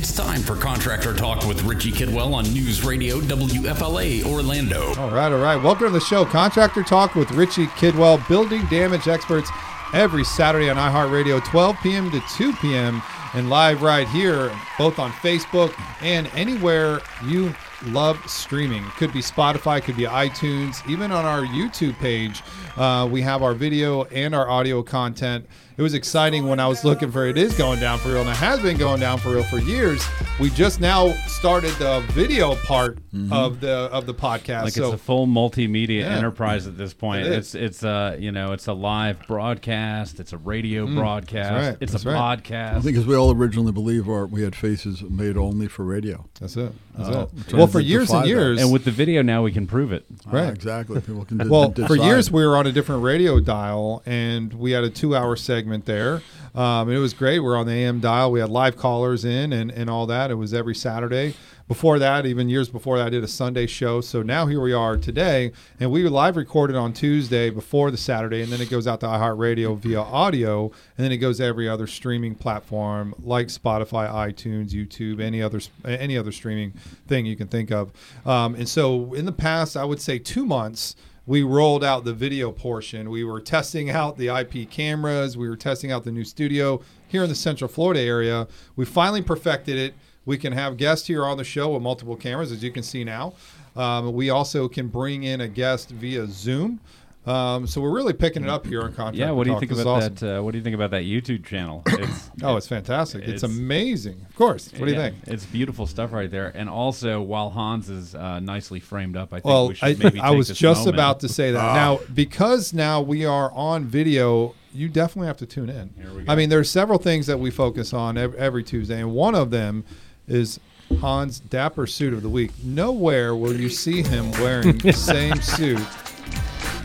It's time for Contractor Talk with Richie Kidwell on News Radio WFLA Orlando. All right, all right. Welcome to the show, Contractor Talk with Richie Kidwell, building damage experts every Saturday on iHeartRadio, 12 p.m. to 2 p.m. and live right here, both on Facebook and anywhere you love streaming. Could be Spotify, could be iTunes, even on our YouTube page. Uh, we have our video and our audio content. It was exciting when I was looking for it is going down for real, and it has been going down for real for years. We just now started the video part of the of the podcast. Like so it's a full multimedia Yeah. enterprise at this point. It it's it's a you know it's a live broadcast. It's a radio broadcast. Mm. right, It's that's a right. podcast. I think as we all originally believe our, we had faces made only for radio. That's it. That's it. Well, for years defy and that. years, and with the video now, we can prove it. Right. Ah, exactly. People can. well, de- for decide. years we were on a different radio dial, and we had a two-hour segment there. Um, and it was great. We are on the AM dial. We had live callers in and, and all that. It was every Saturday. Before that, even years before that, I did a Sunday show. So now here we are today, and we live recorded on Tuesday before the Saturday, and then it goes out to iHeartRadio via audio, and then it goes to every other streaming platform like Spotify, iTunes, YouTube, any other any other streaming thing you can think of. Um, and so in the past, I would say two months we rolled out the video portion. We were testing out the IP cameras. We were testing out the new studio here in the Central Florida area. We finally perfected it. We can have guests here on the show with multiple cameras, as you can see now. Um, we also can bring in a guest via Zoom. Um, so we're really picking it up here on Contract. Yeah. What do you think about awesome. that? Uh, what do you think about that YouTube channel? It's, Oh, it's fantastic. It's, It's- amazing. Of course. What do you think? It's beautiful stuff right there. And also, while Hans is uh, nicely framed up, I think Well, we should I, maybe I was just moment. about to say that. Now, because now we are on video, you definitely have to tune in. Here we go. I mean, there's several things that we focus on every, every Tuesday, and one of them is Hans' dapper suit of the week. Nowhere will you see him wearing the same suit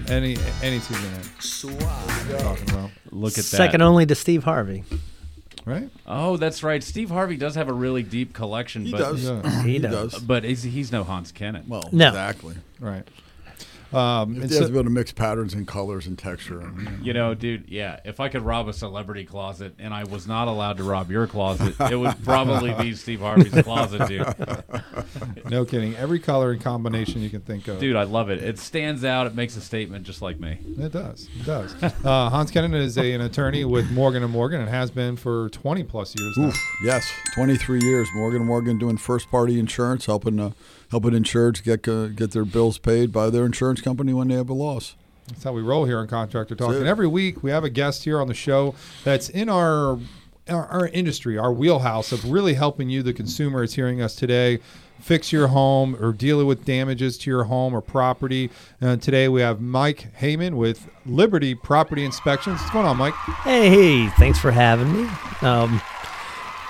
any any Tuesday night. What talking about, Look at that. Second only to Steve Harvey. right? Oh, that's right. Steve Harvey does have a really deep collection, he but does. Yeah. He He does. does. but he's, he's no Hans Kennon. Well, No. exactly. Right. Um, He and has so- to be able to mix patterns and colors and texture. And, You know, dude, yeah, if I could rob a celebrity closet and I was not allowed to rob your closet, it would probably be Steve Harvey's closet, dude. no kidding. Every color and combination you can think of. Dude, I love it. It stands out. It makes a statement just like me. It does. It does. Uh, Hans Kennon is a, an attorney with Morgan and Morgan and has been for 20 plus years now. Oof, yes, 23 years. Morgan and Morgan doing first party insurance, helping uh, helping insureds get uh, get their bills paid by their insurance company when they have a loss. That's how we roll here on Contractor Talk. And every week we have a guest here on the show that's in our, our our industry, our wheelhouse of really helping you, the consumer, is hearing us today. Fix your home or dealing with damages to your home or property. And today we have Mike Heyman with Liberty Property Inspections. What's going on, Mike? Hey, hey, thanks for having me. Um,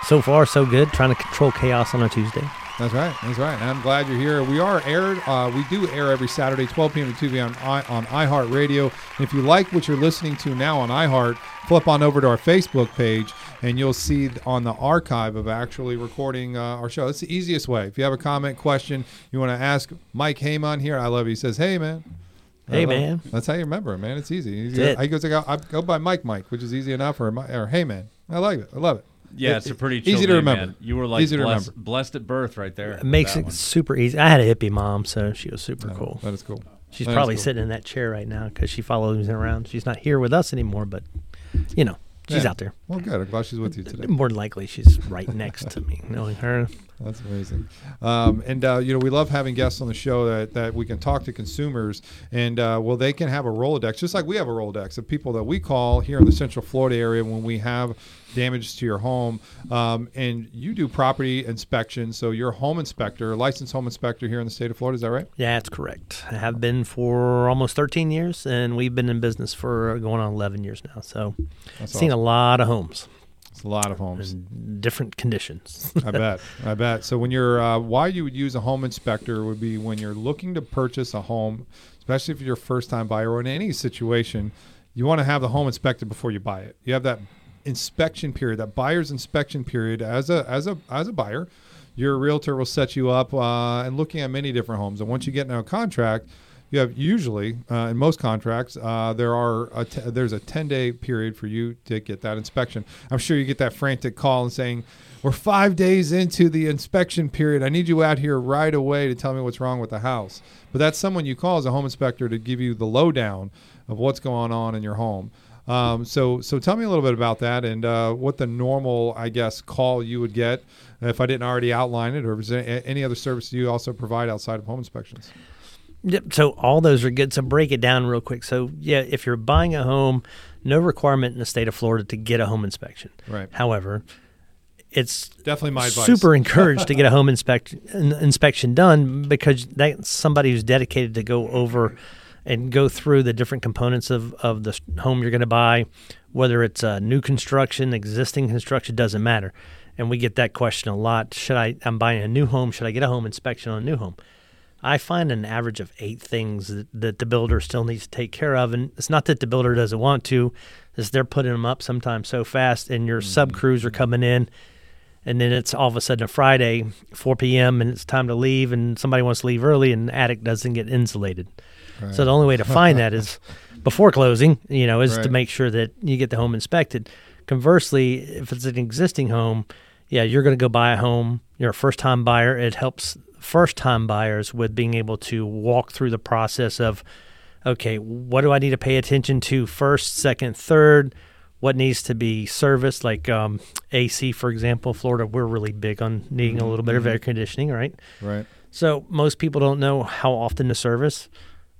so far, so good. Trying to control chaos on a Tuesday. That's right. That's right. And I'm glad you're here. We are aired. Uh, we do air every Saturday, 12 p.m. to 2 p.m. on, I, on iHeartRadio. And if you like what you're listening to now on iHeart, flip on over to our Facebook page, and you'll see on the archive of actually recording uh, our show. That's the easiest way. If you have a comment, question, you want to ask Mike Heyman here, I love you. He says, "Hey man." Hey, I love- man. That's how you remember him, man. It's easy. Easy- That's it. He goes, I go, I go by Mike Mike, which is easy enough, or, or Hey man. I like it. I love it. Yeah, It- it's a pretty chill easy to name, remember. man. You were like Easy to blessed, remember. blessed at birth right there. It makes it one. super easy. I had a hippie mom, so she was super cool. That is cool. She's That is probably cool. sitting in that chair right now because she follows me around. She's not here with us anymore, but you know, she's Yeah. out there. Well, good. I'm glad she's with you today. More than likely, she's right next to me. Knowing her, That's amazing. Um, and, uh, you know, we love having guests on the show that, that we can talk to consumers and, uh, well, they can have a Rolodex, just like we have a Rolodex of people that we call here in the Central Florida area when we have damage to your home. Um, and you do property inspection. So you're a home inspector, licensed home inspector here in the state of Florida. Is that right? yeah, that's correct. I have been for almost 13 years, and we've been in business for going on 11 years now. So, That's seen a lot of homes, a lot of homes. in different conditions. I bet. I bet. So when you're, uh, why you would use a home inspector would be when you're looking to purchase a home, especially if you're a first time buyer or in any situation, you want to have the home inspected before you buy it. You have that inspection period, that buyer's inspection period as a as a as a buyer. Your realtor will set you up uh, and looking at many different homes. And once you get into a contract, you have usually uh, in most contracts uh, there are a t- there's a 10 day period for you to get that inspection. I'm sure you get that frantic call and saying. We're five days into the inspection period. I need you out here right away to tell me what's wrong with the house. But that's someone you call as a home inspector to give you the lowdown of what's going on in your home. Um, so, so tell me a little bit about that and uh, what the normal, I guess, call you would get if I didn't already outline it, or is there any other service you also provide outside of home inspections? Yep. So all those are good. So break it down real quick. So yeah, if you're buying a home, no requirement in the state of Florida to get a home inspection. Right. However, it's Definitely my advice. super encouraged to get a home inspection inspection done because that's somebody who's dedicated to go over and go through the different components of, of the home you're going to buy, whether it's a new construction, existing construction, doesn't matter. And we get that question a lot. Should I? I'm buying a new home. Should I get a home inspection on a new home? I find an average of eight things that, that the builder still needs to take care of, and it's not that the builder doesn't want to, is they're putting them up sometimes so fast, and your sub mm-hmm. crews are mm-hmm. coming in, and then it's all of a sudden a Friday, 4 p.m., and it's time to leave, and somebody wants to leave early, and the attic doesn't get insulated. So the only way to find that is before closing, you know, is to make sure that you get the home inspected. Conversely, if it's an existing home, yeah, you're going to go buy a home. You're a first time buyer. It helps first time buyers with being able to walk through the process of, okay, what do I need to pay attention to first, second, third? What needs to be serviced, like um, AC, for example. Florida, we're really big on needing a little bit of air conditioning, right? Right. So most people don't know how often to service.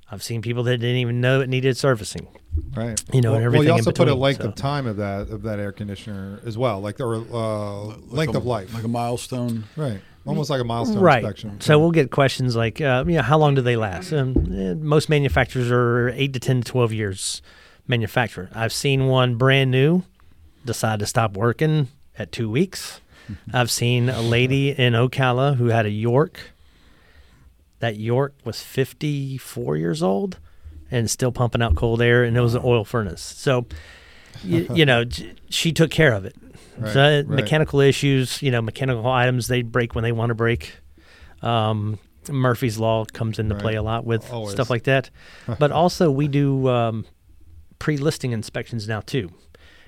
I've seen people that didn't even know it needed servicing. Right. You know, well, and well, you everything in also put a length so. of time of that of that air conditioner as well, like the uh, length a, of life. like a milestone. right. Almost like a milestone right. inspection. So we'll get questions like, uh, you know, how long do they last? Um, eh, most manufacturers are eight to ten to twelve years manufacturer. I've seen one brand new decide to stop working at two weeks. I've seen a lady in Ocala who had a York. That York was fifty four years old and still pumping out cold air, and it was an oil furnace. So, you, you know, she took care of it. Right, so, right. mechanical issues, you know, mechanical items they break when they want to break. Um, Murphy's law comes into play a lot with Always. stuff like that. but also, we do um, pre-listing inspections now too,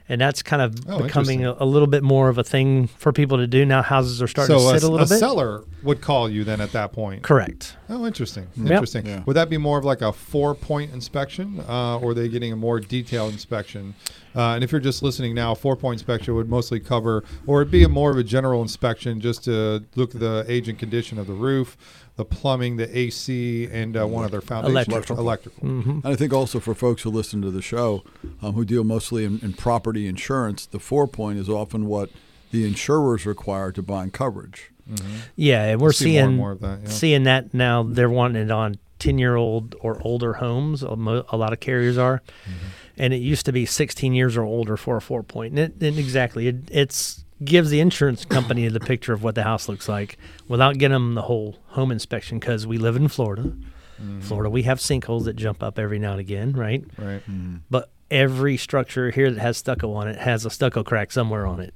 and that's kind of Oh, becoming a, a little bit more of a thing for people to do now. Houses are starting so to a, sit a little a bit. seller would call you then at that point. Correct. Oh, interesting. Yep. Interesting. Yeah. Would that be more of like a four point inspection, uh, or are they getting a more detailed inspection? Uh, and if you're just listening now, a four point inspection would mostly cover, or it'd be a more of a general inspection just to look at the age and condition of the roof, the plumbing, the AC, and uh, one other foundation. Electrical. Electrical. And I think also for folks who listen to the show, um, who deal mostly in, in property insurance, the four point is often what the insurers require to bind coverage. Yeah, and we're see more and seeing more of that, yeah. seeing that now. They're wanting it on ten year old or older homes. A, a lot of carriers are, Mm-hmm. and it used to be sixteen years or older for a four point. And, it, and exactly, it it's gives the insurance company the picture of what the house looks like without getting them the whole home inspection because we live in Florida. Mm-hmm. Florida, we have sinkholes that jump up every now and again, right? Right. But every structure here that has stucco on it has a stucco crack somewhere on it.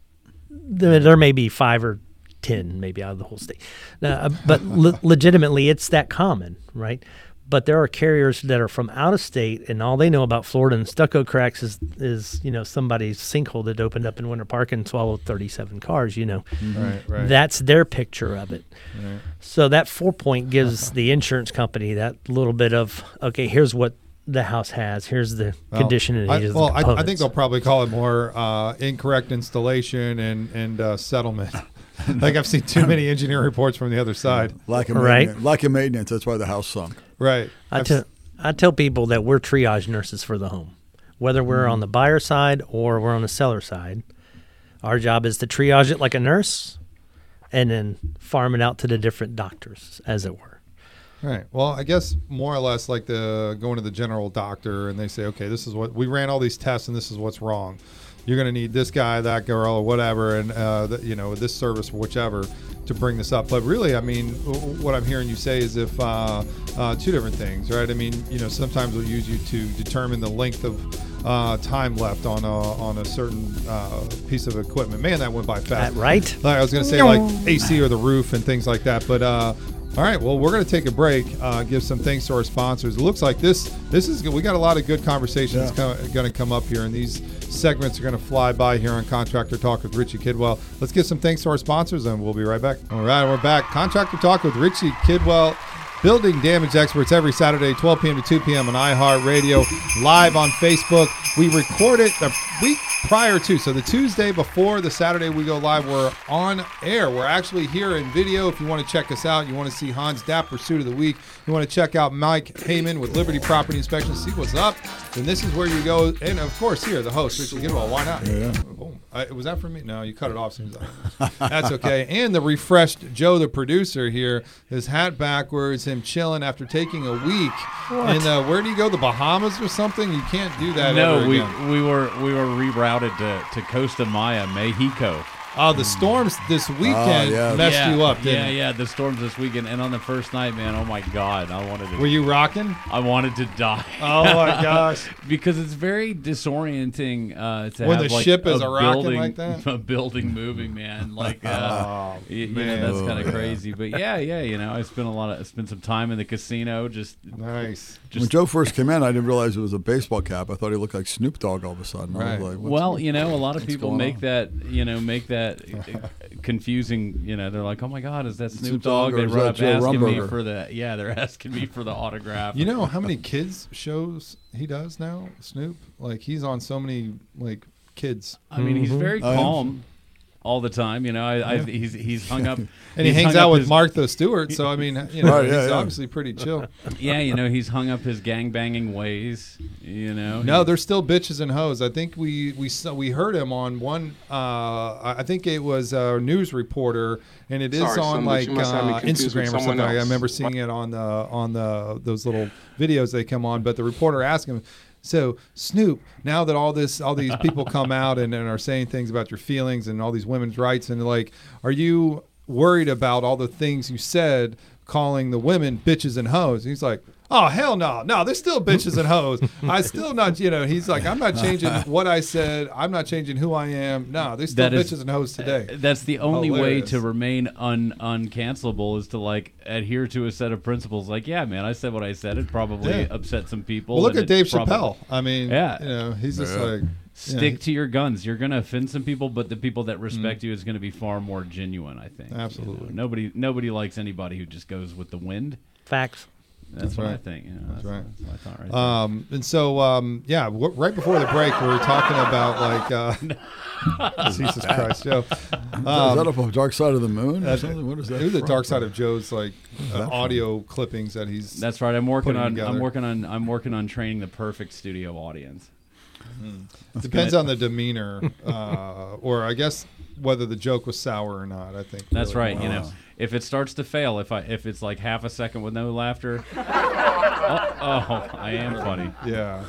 There, there may be five or ten, maybe out of the whole state. Uh, but le- legitimately, it's that common, right? But there are carriers that are from out of state, and all they know about Florida and stucco cracks is, is you know somebody's sinkhole that opened up in Winter Park and swallowed thirty-seven cars. You know, Right. Right. that's their picture of it. right. So that four point gives the insurance company that little bit of okay, here's what the house has, here's the Well, condition and I, age the well, I, I think they'll probably call it more uh, incorrect installation and and uh, settlement. like I've seen too many engineering reports from the other side. Lack of Right. maintenance. Lack of maintenance. That's why the house sunk. Right. I tell I tell people that we're triage nurses for the home, whether we're Mm-hmm. on the buyer side or we're on the seller side. Our job is to triage it like a nurse, and then farm it out to the different doctors, as it were. Right. Well, I guess more or less like the going to the general doctor and they say, okay, this is what we ran all these tests and this is what's wrong. You're going to need this guy, that girl, or whatever, and uh, the, you know this service, whichever, to bring this up. But really, I mean, what I'm hearing you say is if uh, uh, two different things, right? I mean, you know, sometimes we'll use you to determine the length of uh, time left on a on a certain uh, piece of equipment. Man, that went by fast. That right? Like I was going to say like AC or the roof and things like that, but uh, All right, well, we're going to take a break. Uh, give some thanks to our sponsors. It looks like this this is. We got a lot of good conversations Yeah. going to come up here, and these segments are going to fly by here on Contractor Talk with Richie Kidwell. Let's give some thanks to our sponsors, and we'll be right back. All right, we're back. Contractor Talk with Richie Kidwell. Building damage experts every Saturday, 12 p.m. to 2 p.m. on iHeartRadio, live on Facebook. We record it the week prior to, so the Tuesday before the Saturday we go live, we're on air. We're actually here in video. If you want to check us out, you want to see Hans Dapp Pursuit of the Week, you want to check out Mike Heyman with Liberty Property Inspection, see what's up, then this is where you go. And of course, here, the host, Richard Goodwell. Why not? Yeah. Boom. Uh, was that for me? No, you cut it off. That's okay. And the refreshed Joe, the producer here, his hat backwards, him chilling after taking a week. And uh, where do you go? The Bahamas or something? You can't do that. No, we we were we were rerouted to, to Costa Maya, Mexico. Oh, the storms this weekend yeah. messed yeah, you up, didn't yeah, it? yeah. The storms this weekend, and on the first night, man, oh my god, I wanted to. Were you rocking? I wanted to die. Oh my gosh! because it's very disorienting uh, to When have the like ship is a a-rocking building, like that? a building moving, man. Like, uh, Oh, y- you, man. know, that's kind of crazy. But yeah, yeah, you know, I spent a lot of I spent some time in the casino, just Nice. when Joe first came in, I didn't realize it was a baseball cap. I thought he looked like Snoop Dogg all of a sudden. I Right. was like, what's- well, you know, a lot of people going make on? that, you know, make that uh, confusing. You know, they're like, "Oh my God, is that Snoop, Snoop Dogg?" Dogg They is run that up Joe asking me for the, yeah, they're asking me for the autograph. You know how many kids shows he does now, Snoop? Like he's on so many like kids. I mean, he's very I calm all the time. You know, I, I he's he's hung up, And he hangs out with his- Martha Stewart, so I mean, you know, Right, yeah, he's yeah. obviously pretty chill. Yeah, you know, he's hung up his gang banging ways. You know, No, He- they're still bitches and hoes. I think we we saw, we heard him on one. Uh, I I think it was a news reporter, and it is Sorry, on like you must have me uh, Instagram or something. Like, I remember seeing it on the on the those little videos they come on. But the reporter asked him. So Snoop, now that all this, all these people come out and, and are saying things about your feelings and all these women's rights, and like, are you worried about all the things you said, calling the women bitches and hoes? And he's like, oh hell no, no, they're still bitches and hoes. I still not, you know. He's like, I'm not changing what I said. I'm not changing who I am. No, they're still That is- bitches and hoes today. Uh, that's the only way to remain un uncancelable is to like adhere to a set of principles. Like, yeah, man, I said what I said. It probably Yeah. upset some people. Well, look at Dave it probably- Chappelle. I mean, Yeah. you know, he's just Yeah. like Stick Yeah. to your guns. You're gonna offend some people, but the people that mm. respect you is gonna be far more genuine. I think. you know. Absolutely. Nobody nobody likes anybody who just goes with the wind. Facts. That's, what I right. think. You know, that's, right. that's what I thought. Right. Um, and so, um, yeah, w- right before the break, we were talking about like, uh, Jesus Christ, Joe. is that up on Dark Side of the Moon or something? What is that? It was the dark side of Joe's like uh, that from? audio clippings that he's. That's right. I'm working on. together. I'm working on. I'm working on training the perfect studio audience. depends gonna- on the demeanor, uh, or I guess whether the joke was sour or not. I think That's really. right. You know, if it starts to fail, if I if it's like half a second with no laughter, oh, oh, I am funny. Yeah.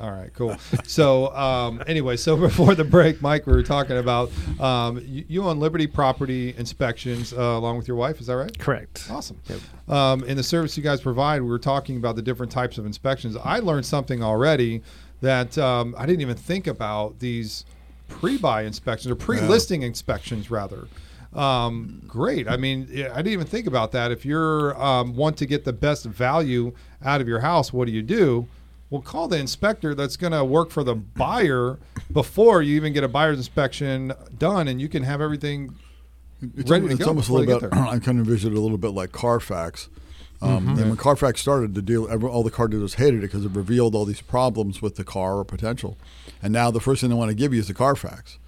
All right, cool. So, um, anyway, so before the break, Mike, we were talking about um, you, you own Liberty Property Inspections uh, along with your wife. Is that right? Correct. Awesome. Um, in the service you guys provide, we were talking about the different types of inspections. I learned something already that um, I didn't even think about these pre-buy inspections or pre-listing inspections, rather. Um, great. I mean, I didn't even think about that. If you're um, want to get the best value out of your house, what do you do? Well, call the inspector that's going to work for the buyer before you even get a buyer's inspection done, and you can have everything It's, ready to it's almost a little bit. I kind of envision it a little bit like Carfax. Um, Mm-hmm. And when Carfax started, the deal, all the car dealers hated it because it revealed all these problems with the car or potential. And now the first thing they want to give you is the Carfax.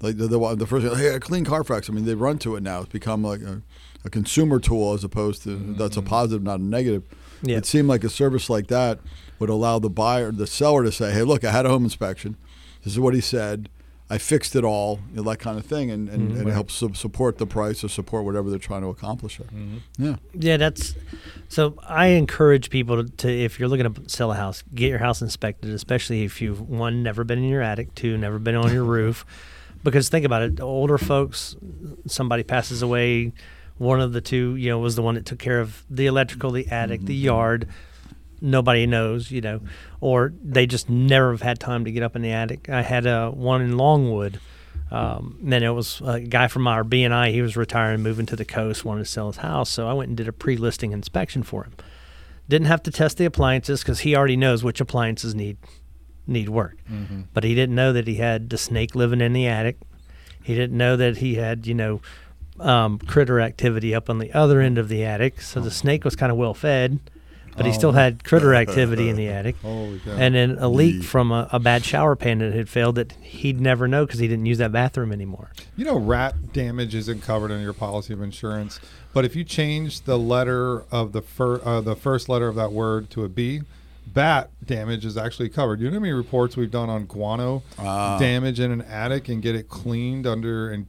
Like the, the, the first, thing, hey, a clean Carfax. I mean, they run to it now. It's become like a, a consumer tool as opposed to that's a Mm-hmm. positive, not a negative. Yeah. It seemed like a service like that would allow the buyer, the seller, to say, "Hey, look, I had a home inspection. This is what he said. I fixed it all, you know, that kind of thing, and, and, mm-hmm. and it helps su- support the price or support whatever they're trying to accomplish. There. Mm-hmm. Yeah, Yeah, that's so. I encourage people to, to, if you're looking to sell a house, get your house inspected, especially if you've one never been in your attic, two never been on your roof, because think about it, older folks, somebody passes away, one of the two, you know, was the one that took care of the electrical, the attic, the mm-hmm. yard. Nobody knows, you know, or they just never have had time to get up in the attic. I had uh, one in Longwood. Um, then it was a guy from our BNI. He was retiring, moving to the coast, wanted to sell his house. So I went and did a pre-listing inspection for him. Didn't have to test the appliances because he already knows which appliances need need work. But he didn't know that he had the snake living in the attic. He didn't know that he had, you know, um, critter activity up on the other end of the attic. So the snake was kind of well fed, but he still had critter activity in the attic. Holy cow. And then a leak Ye- from a, a bad shower pan that had failed that he'd never know because he didn't use that bathroom anymore. You know, rat damage isn't covered under your policy of insurance, but if you change the letter of the fir- uh, the first letter of that word to a B, bat damage is actually covered. You know how many reports we've done on guano Ah. damage in an attic and get it cleaned under and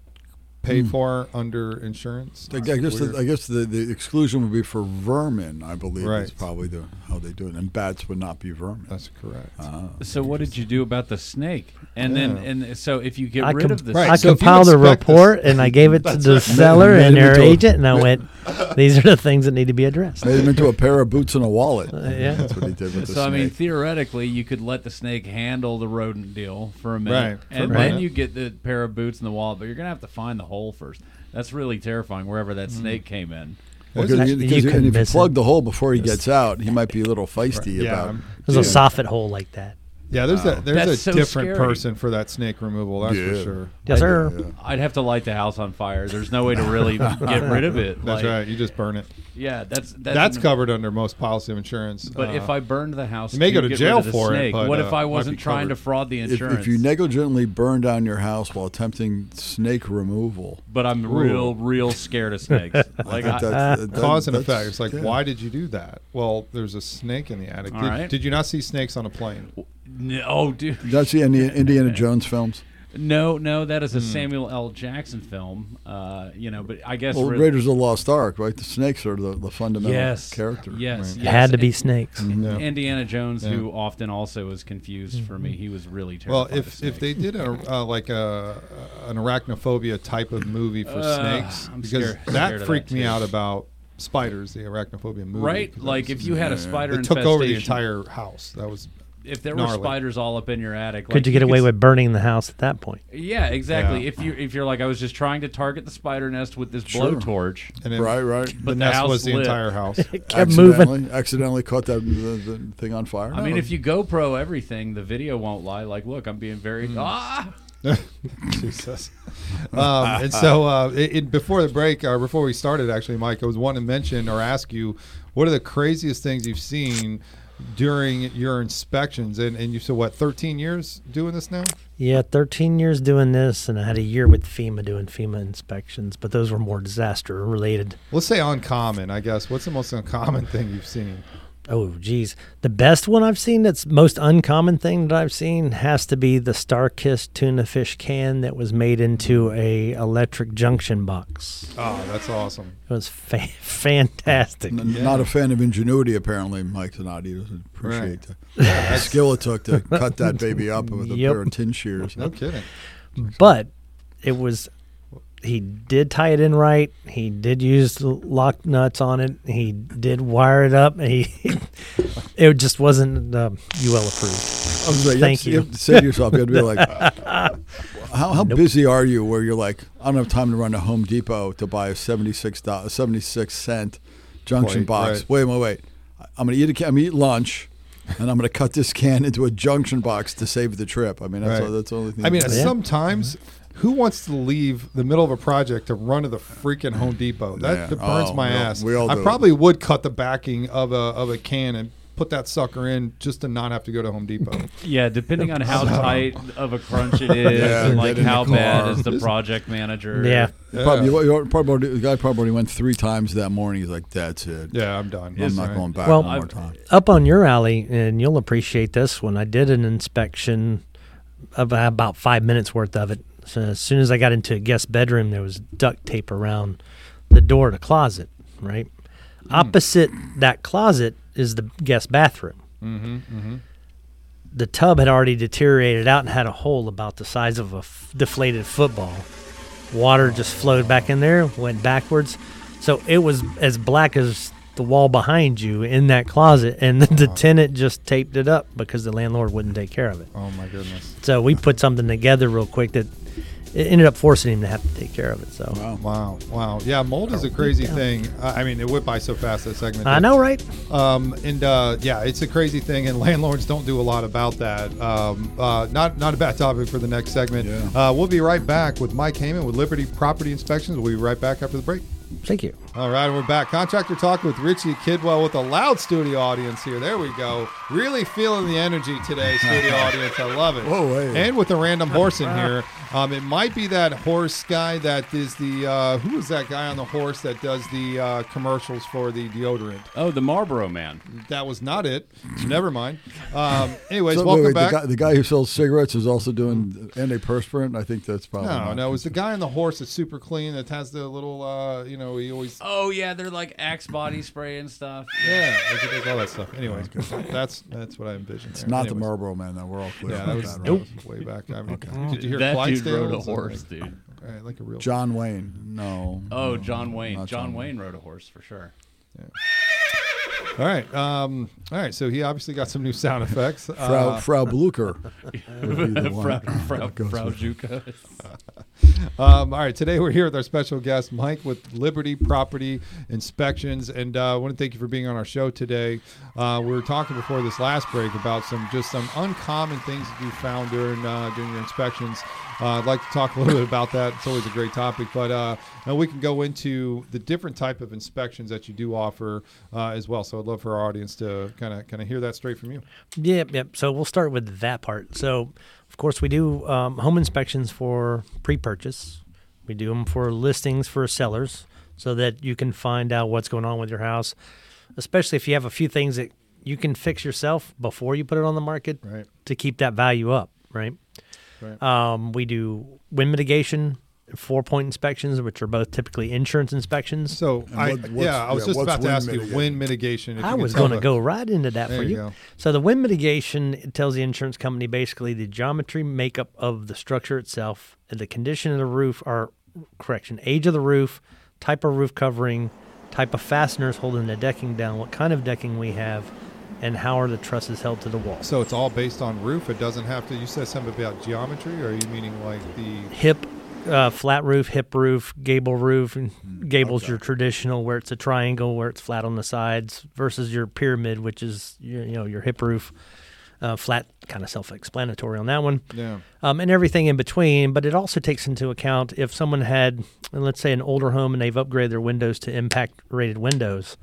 Paid for under insurance? I I guess the, I guess the, the exclusion would be for vermin. I believe Right. is probably the, how they do it, and bats would not be vermin. That's correct. Ah. So what did you do about the snake? And then and so if you get I, rid com- of the Right, I so compiled a expect this- report and I gave it to the seller Made and him their into a- agent, and I went, "These are the things that need to be addressed." Made him into a pair of boots and a wallet. Uh, yeah. That's what he did with the So I mean, theoretically, you could let the snake handle the rodent deal for a minute, Right, and then you get the pair of boots and the wallet. But you're gonna have to find the hole first. That's really terrifying. Wherever that Mm-hmm. snake came in. Well, There's 'cause a- you- you 'cause you- and if you plug it. the hole before he gets out, he might be a little feisty Yeah, about. I'm- There's a soffit hole like that. Yeah, there's a there's That's a so different scary. person for that snake removal. That's for sure. Yes, sir. Yeah. I'd have to light the house on fire. There's no way to really get rid of it. That's Like, right. You just burn it. Yeah, that's that's, That's covered under most policy of insurance. But if Uh, I burned the house, you may go to jail of the for it, but, what uh, if I wasn't be trying to fraud the insurance? if you negligently burn down your house while attempting snake removal, but I'm real, real scared of snakes. Like, I I, that's, that- cause and effect. It's like, yeah. why did you do that? Well, there's a snake in the attic. Did, right. did you not see snakes on a plane? No, oh, dude. Did you see any Indiana Jones films? No, no, that is Hmm. a Samuel L. Jackson film. Uh, you know, but I guess Well, re- Raiders of the Lost Ark, right? The snakes are the, the fundamental yes, character. Yes, Right. yes. It had to be And- snakes. Yeah. Indiana Jones, Yeah. who often also is confused for me, he was really terrible. Well, terrified. if if they did a uh, like a an arachnophobia type of movie for Uh, snakes, I'm because scared- that scared freaked that, me out about spiders, the arachnophobia movie. right, 'cause like if you had a spider it took over the entire house. That was If there were spiders all up in your attic, Could you get away could with burning the house at that point? Yeah, exactly. Yeah. If you if you're like I was just trying to target the spider nest with this Sure. blowtorch. and then Right, right. The But the nest house was the lit. entire house. It kept moving. accidentally, accidentally caught that the, the thing on fire. I mean, if you GoPro everything, the video won't lie. Like, look, I'm being very Hmm. ah. Jesus. Um, and so, uh, it, it- before the break, or before we started, actually, Mike, I was wanting to mention or ask you, what are the craziest things you've seen during your inspections? And, and you said what, 13 years doing this now? Yeah, 13 years doing this, and I had a year with FEMA doing FEMA inspections, but those were more disaster related. Let's say uncommon, I guess. What's the most uncommon thing you've seen? Oh, geez. The best one I've seen that's most uncommon thing that I've seen has to be the StarKist tuna fish can that was made into a electric junction box. Oh, that's awesome. It was fa- fantastic. N- not a fan of ingenuity, apparently. Mike's not. He doesn't appreciate the, the skill it took to cut that baby up with a Yep. pair of tin shears. No kidding. But it was he did tie it in right. He did use the lock nuts on it. He did wire it up. He it just wasn't um, UL approved. I was like, Thank you. you. Have to say to yourself, you have to be like, how, how busy are you where you're like, I don't have time to run to Home Depot to buy a 76, do- a 76 cent junction Right, box. right. Wait, wait, wait. I'm going to eat a can, I'm gonna eat lunch. And I'm going to cut this can into a junction box to save the trip. I mean, that's, Right. all, that's the only thing. I mean, you Yeah. sometimes who wants to leave the middle of a project to run to the freaking Home Depot? That, Yeah. that burns Oh, my we all- ass. we all I probably would cut the backing of a of a can and put that sucker in just to not have to go to Home Depot. Yeah, depending on how tight of a crunch it is, Yeah, and like get in the how bad is the project manager. Yeah. Probably, you- you- probably, the guy probably went three times that morning. He's like, that's it. Yeah, I'm done. I'm not Right. going back Well, one more I've- time. Up on your alley, and you'll appreciate this one. I did an inspection of about five minutes worth of it. So as soon as I got into a guest bedroom, there was duct tape around the door to closet. Right opposite that closet is the guest bathroom. Mm-hmm, mm-hmm. the tub had already deteriorated out and had a hole about the size of a f- deflated football. Water just flowed back in there, went backwards. So it was as black as the wall behind you in that closet, and the, the tenant just taped it up because the landlord wouldn't take care of it. Oh my goodness. So we put something together real quick that it ended up forcing him to have to take care of it. So Wow, wow, wow. yeah. Mold is a crazy thing. Uh, I mean, it went by so fast that segment. I did. know, right? Um, and uh, yeah, it's a crazy thing, and landlords don't do a lot about that. Um, uh, not not a bad topic for the next segment. Yeah. Uh, we'll be right back with Mike Heyman with Liberty Property Inspections. We'll be right back after the break. Thank you. All right, we're back. Contractor Talk with Richie Kidwell with a loud studio audience here. There we go. Really feeling the energy today, studio audience. I love it. Whoa, hey. And with a random horse in here. Um, it might be that horse guy that is the, uh, who is that guy on the horse that does the uh, commercials for the deodorant? Oh, the Marlboro man. That was not it. Never mind. Um, anyways, So, wait, welcome wait, back. The guy, the guy who sells cigarettes is also doing antiperspirant. I think that's probably no, no, it was the guy on the horse that's super clean that has the little, uh, you know, he always Oh yeah, they're like Axe body spray and stuff. Yeah, he does all that stuff. Anyways, that's that's what I envisioned. It's there. not the Marlboro Man. That we're all clear Yeah, that was, that, that right? was way back. I mean, Did you hear that dude rode a Like- horse, dude. all right, like a real. John Wayne. No. Oh, no, John Wayne. not John Wayne rode a horse for sure. All right, um, all right. So he obviously got some new sound effects. Frau, Uh, Frau Blucher. would be the one Frau, Frau, Frau Juka. Um, all right, today we're here with our special guest, Mike, with Liberty Property Inspections, and uh, I want to thank you for being on our show today. Uh, we were talking before this last break about some just some uncommon things that you found during uh, during your inspections. Uh, I'd like to talk a little bit about that. It's always a great topic, but uh, now we can go into the different type of inspections that you do offer uh, as well. So I'd love for our audience to kind of kind of hear that straight from you. Yep, yep. So we'll start with that part. So, of course, we do um, home inspections for pre-purchase. We do them for listings for sellers, so that you can find out what's going on with your house, especially if you have a few things that you can fix yourself before you put it on the market Right. to keep that value up. Right. Right. Um, we do wind mitigation, four-point inspections, which are both typically insurance inspections. So I, what- yeah, I was yeah, just about to wind ask you mitigation? wind mitigation. if I you was going to go right into that There for you you. So the wind mitigation it tells the insurance company basically the geometry makeup of the structure itself, and the condition of the roof, or correction, age of the roof, type of roof covering, type of fasteners holding the decking down, what kind of decking we have, and how are the trusses held to the wall. So it's all based on roof. It doesn't have to. You said something about geometry, or are you meaning like the? hip uh, flat roof, hip roof, gable roof. And Hmm, gable's your traditional where it's a triangle where it's flat on the sides versus your pyramid, which is your, you know your hip roof, uh, flat. Kind of self-explanatory on that one. Yeah. um, and everything in between. But it also takes into account if someone had, let's say, an older home and they've upgraded their windows to impact rated windows,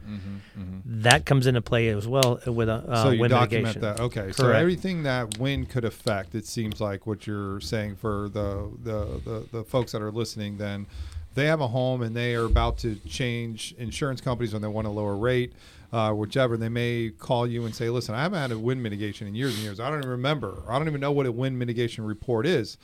that comes into play as well with a uh, Mm-hmm, so you wind document mitigation. that. Okay. So everything that wind could affect, it seems like what you're saying for the the the, the folks that are listening. Then they have a home and they are about to change insurance companies when they want a lower rate. Uh, whichever they may call you and say, "Listen, I haven't had a wind mitigation in years and years. I don't even remember. I don't even know what a wind mitigation report is."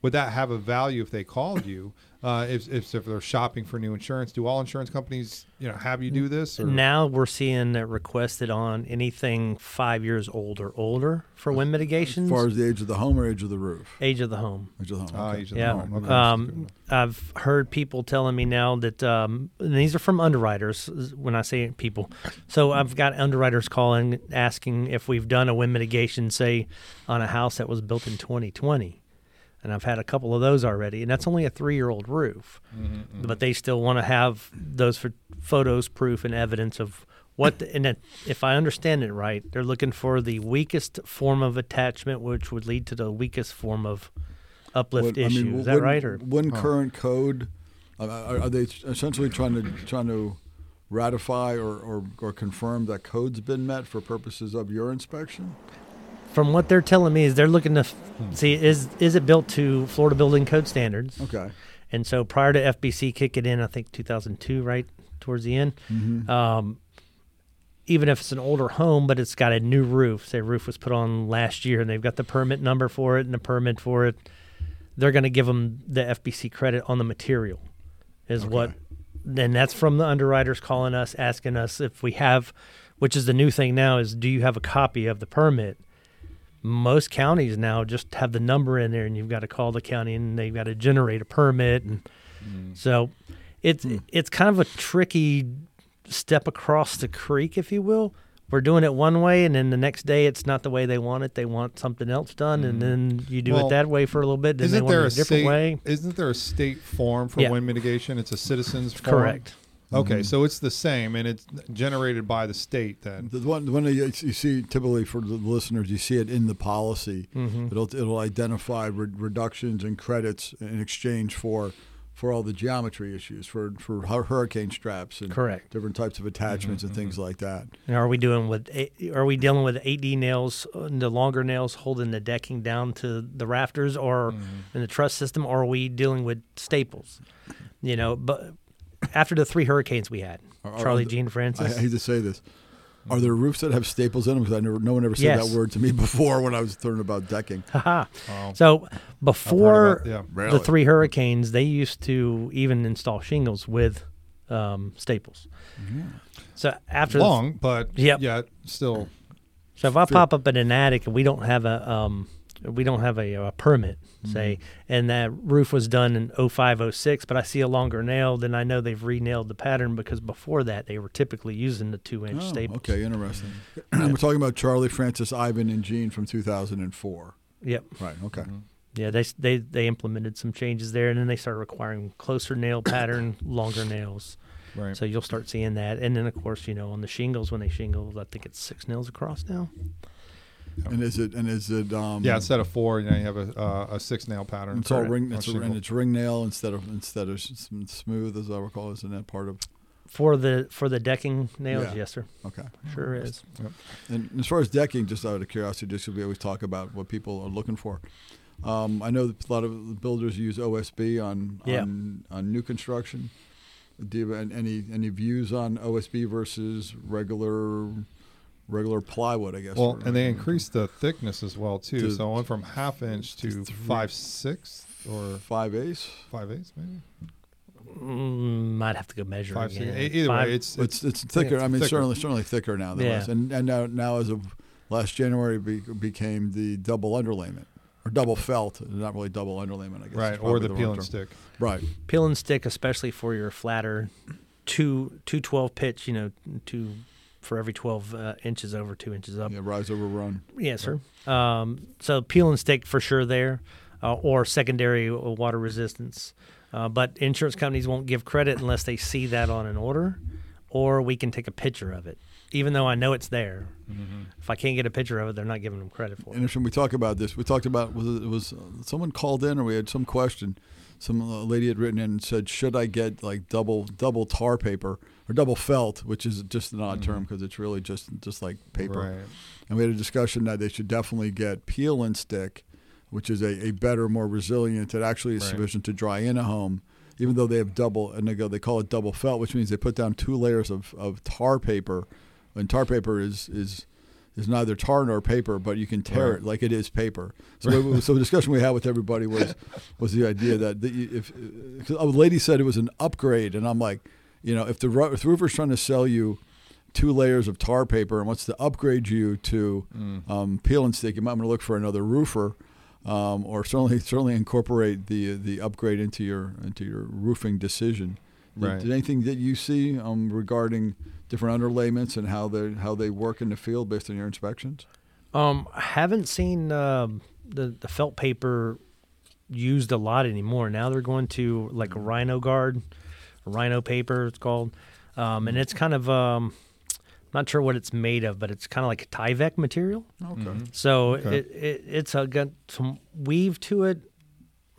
Would that have a value if they called you? Uh, if, if if they're shopping for new insurance, do all insurance companies, you know, have you do this? Or? Now we're seeing that requested on anything five years old or older for wind mitigation. As far as the age of the home or age of the roof? age of the home. Age of the home. Ah, okay. age of the home. Okay. Um, I've heard people telling me now that um, and these are from underwriters. When I say people, so I've got underwriters calling asking if we've done a wind mitigation, say, on a house that was built in 2020, and I've had a couple of those already, and that's only a three-year-old roof, but they still want to have those for photos, proof, and evidence of what. The, and it, if I understand it right, they're looking for the weakest form of attachment, which would lead to the weakest form of uplift What- I mean, Is that when- right? Or when current code uh, are, are they essentially trying to trying to ratify or, or, or confirm that code's been met for purposes of your inspection? From what they're telling me, is they're looking to f- see is is it built to Florida Building Code standards? Okay. And so prior to FBC kicking in, I think 2002, right towards the end. Um, even if it's an older home, but it's got a new roof, say roof was put on last year, and they've got the permit number for it and the permit for it, they're going to give them the FBC credit on the material, is what. Then that's from the underwriters calling us, asking us if we have, which is the new thing now, is do you have a copy of the permit? Most counties now just have the number in there, and you've got to call the county, and they've got to generate a permit, and mm. so it's hmm. it's kind of a tricky step across the creek, if you will, we're doing it one way, and then the next day it's not the way they want it. They want something else done, and mm. then you do. Well, it that way for a little bit. Then Isn't want there it a a different state? way. Isn't there a state form for Yeah. wind mitigation? It's a citizen's form. Correct. Okay, so it's the same, and it's generated by the state. Then The one, one that you you see typically for the listeners, you see it in the policy. Mm-hmm. It'll it'll identify re- reductions and credits in exchange for for all the geometry issues for for hu- hurricane straps and Correct. different types of attachments and things like that. And are we doing with eight- are we dealing with 8D nails, uh, the longer nails holding the decking down to the rafters, or in the truss system, or are we dealing with staples? You know, but after the three hurricanes we had, Are- are Charley, the- Jeanne, I, Frances, I hate to say this. Are there roofs that have staples in them? Because I never, no one ever said Yes. that word to me before when I was learning about decking. Haha. Oh. So before about- yeah. the three hurricanes, they used to even install shingles with um, staples. So after the- long, but Yep. yeah, still. So if I pop up in an attic and we don't have a um, we don't have a, a permit, mm-hmm. say, and that roof was done in 05, 06, but I see a longer nail, then I know they've re-nailed the pattern because before that they were typically using the two inch Oh, staples. okay, interesting. We're talking about Charley, Frances, Ivan, and Jeanne from 2004. Yep. Right. Okay. Mm-hmm. Yeah, they they they implemented some changes there, and then they started requiring closer nail pattern, longer nails. Right. So you'll start seeing that, and then of course, you know, on the shingles when they shingle, I think it's six nails across now. And is it and is it um yeah, instead of four, you know, you have a uh, a six nail pattern. it's all ring On it's a, shingle. and it's ring nail instead of instead of s- s- smooth as I recall isn't that part of For the for the decking nails, Yeah. yes, sir, okay sure is. and as far as decking just out of curiosity just 'cause we always talk about what people are looking for um, I know that a lot of builders use OSB on Yeah. on, on new construction do you have any any views on OSB versus regular regular plywood I guess Well, and they increased the thickness as well too. To- so it went from half inch to three- five six or five ace five eighths maybe. Mm, might have to go measure Five again. six. Either Five- way, it's It's it's thicker. it's I mean, thicker. certainly certainly thicker now than Yeah. last. And and now now as of last January be, became the double underlayment or double felt, not really double underlayment. I guess right or probably the peel and term. stick. Right. peel and stick, especially for your flatter two two twelve pitch. You know, two for every twelve uh, inches over two inches up. Yeah. Rise over run. Yes, sir. Um, so peel and stick for sure there, uh, or secondary uh, water resistance. Uh, but insurance companies won't give credit unless they see that on an order, or we can take a picture of it. Even though I know it's there, if I can't get a picture of it, they're not giving them credit for it. And it. if we talk about this, we talked about was it was uh, someone called in or we had some question. Some uh, lady had written in and said, "Should I get like double double tar paper or double felt, which is just an odd term because it's really just just like paper." Mm-hmm. Right. And we had a discussion that they should definitely get peel and stick, which is a, a better, more resilient. It actually is Right. sufficient to dry in a home, even though they have double, and they go, they call it double felt, which means they put down two layers of, of tar paper. And tar paper is, is, is neither tar nor paper, but you can tear Right. it like it is paper. So, we- so the discussion we had with everybody was, was the idea that the, if, cause a lady said it was an upgrade, and I'm like, you know, if the, ro- if the roofer's trying to sell you two layers of tar paper and wants to upgrade you to Mm. um, peel and stick, you might want to look for another roofer, um, or certainly certainly incorporate the the upgrade into your into your roofing decision. Did- Right. Did anything that you see um, regarding different underlayments and how they how they work in the field based on your inspections? Um, I haven't seen um, the the felt paper used a lot anymore. Now they're going to like Rhino Guard, Rhino paper. It's called, um, and it's kind of um, not sure what it's made of, but it's kind of like a Tyvek material. Okay. So Okay. it, it it's a, got some weave to it,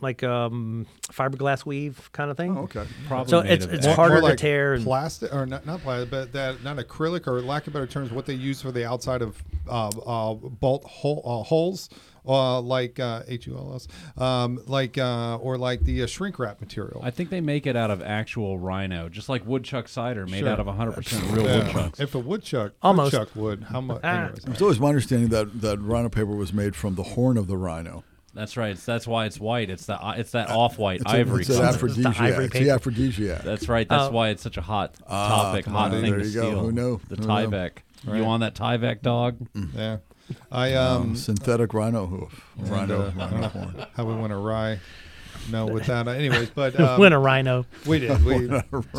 like um, fiberglass weave kind of thing. Oh, okay. Probably So made it's of it's that. harder like to tear. And, plastic or not not plastic, but that not acrylic or lack of better terms, what they use for the outside of uh, uh, bolt hole, uh, holes, uh, like uh, H U L S, um, like uh, or like the uh, shrink wrap material. I think they make it out of actual rhino, just like woodchuck cider made Sure. out of 100% real Yeah. woodchucks. If a woodchuck, Almost. woodchuck would, how much? Ah. It's always my understanding that, that rhino paper was made from the horn of the rhino. That's right. It's, that's why it's white. It's that it's that off-white It's, a, ivory it's an color. aphrodisiac. ivory It's the aphrodisiac. That's right. That's Oh. why it's such a hot Ah, topic, hot there thing you to go. steal. Who knew? The Who knew? Tyvek. Right. You on that Tyvek dog? Yeah, I Um, um, synthetic rhino hoof. and, Rhino, uh, rhino horn. how we went awry. know with that. Anyways, but um, Win a rhino. we did. We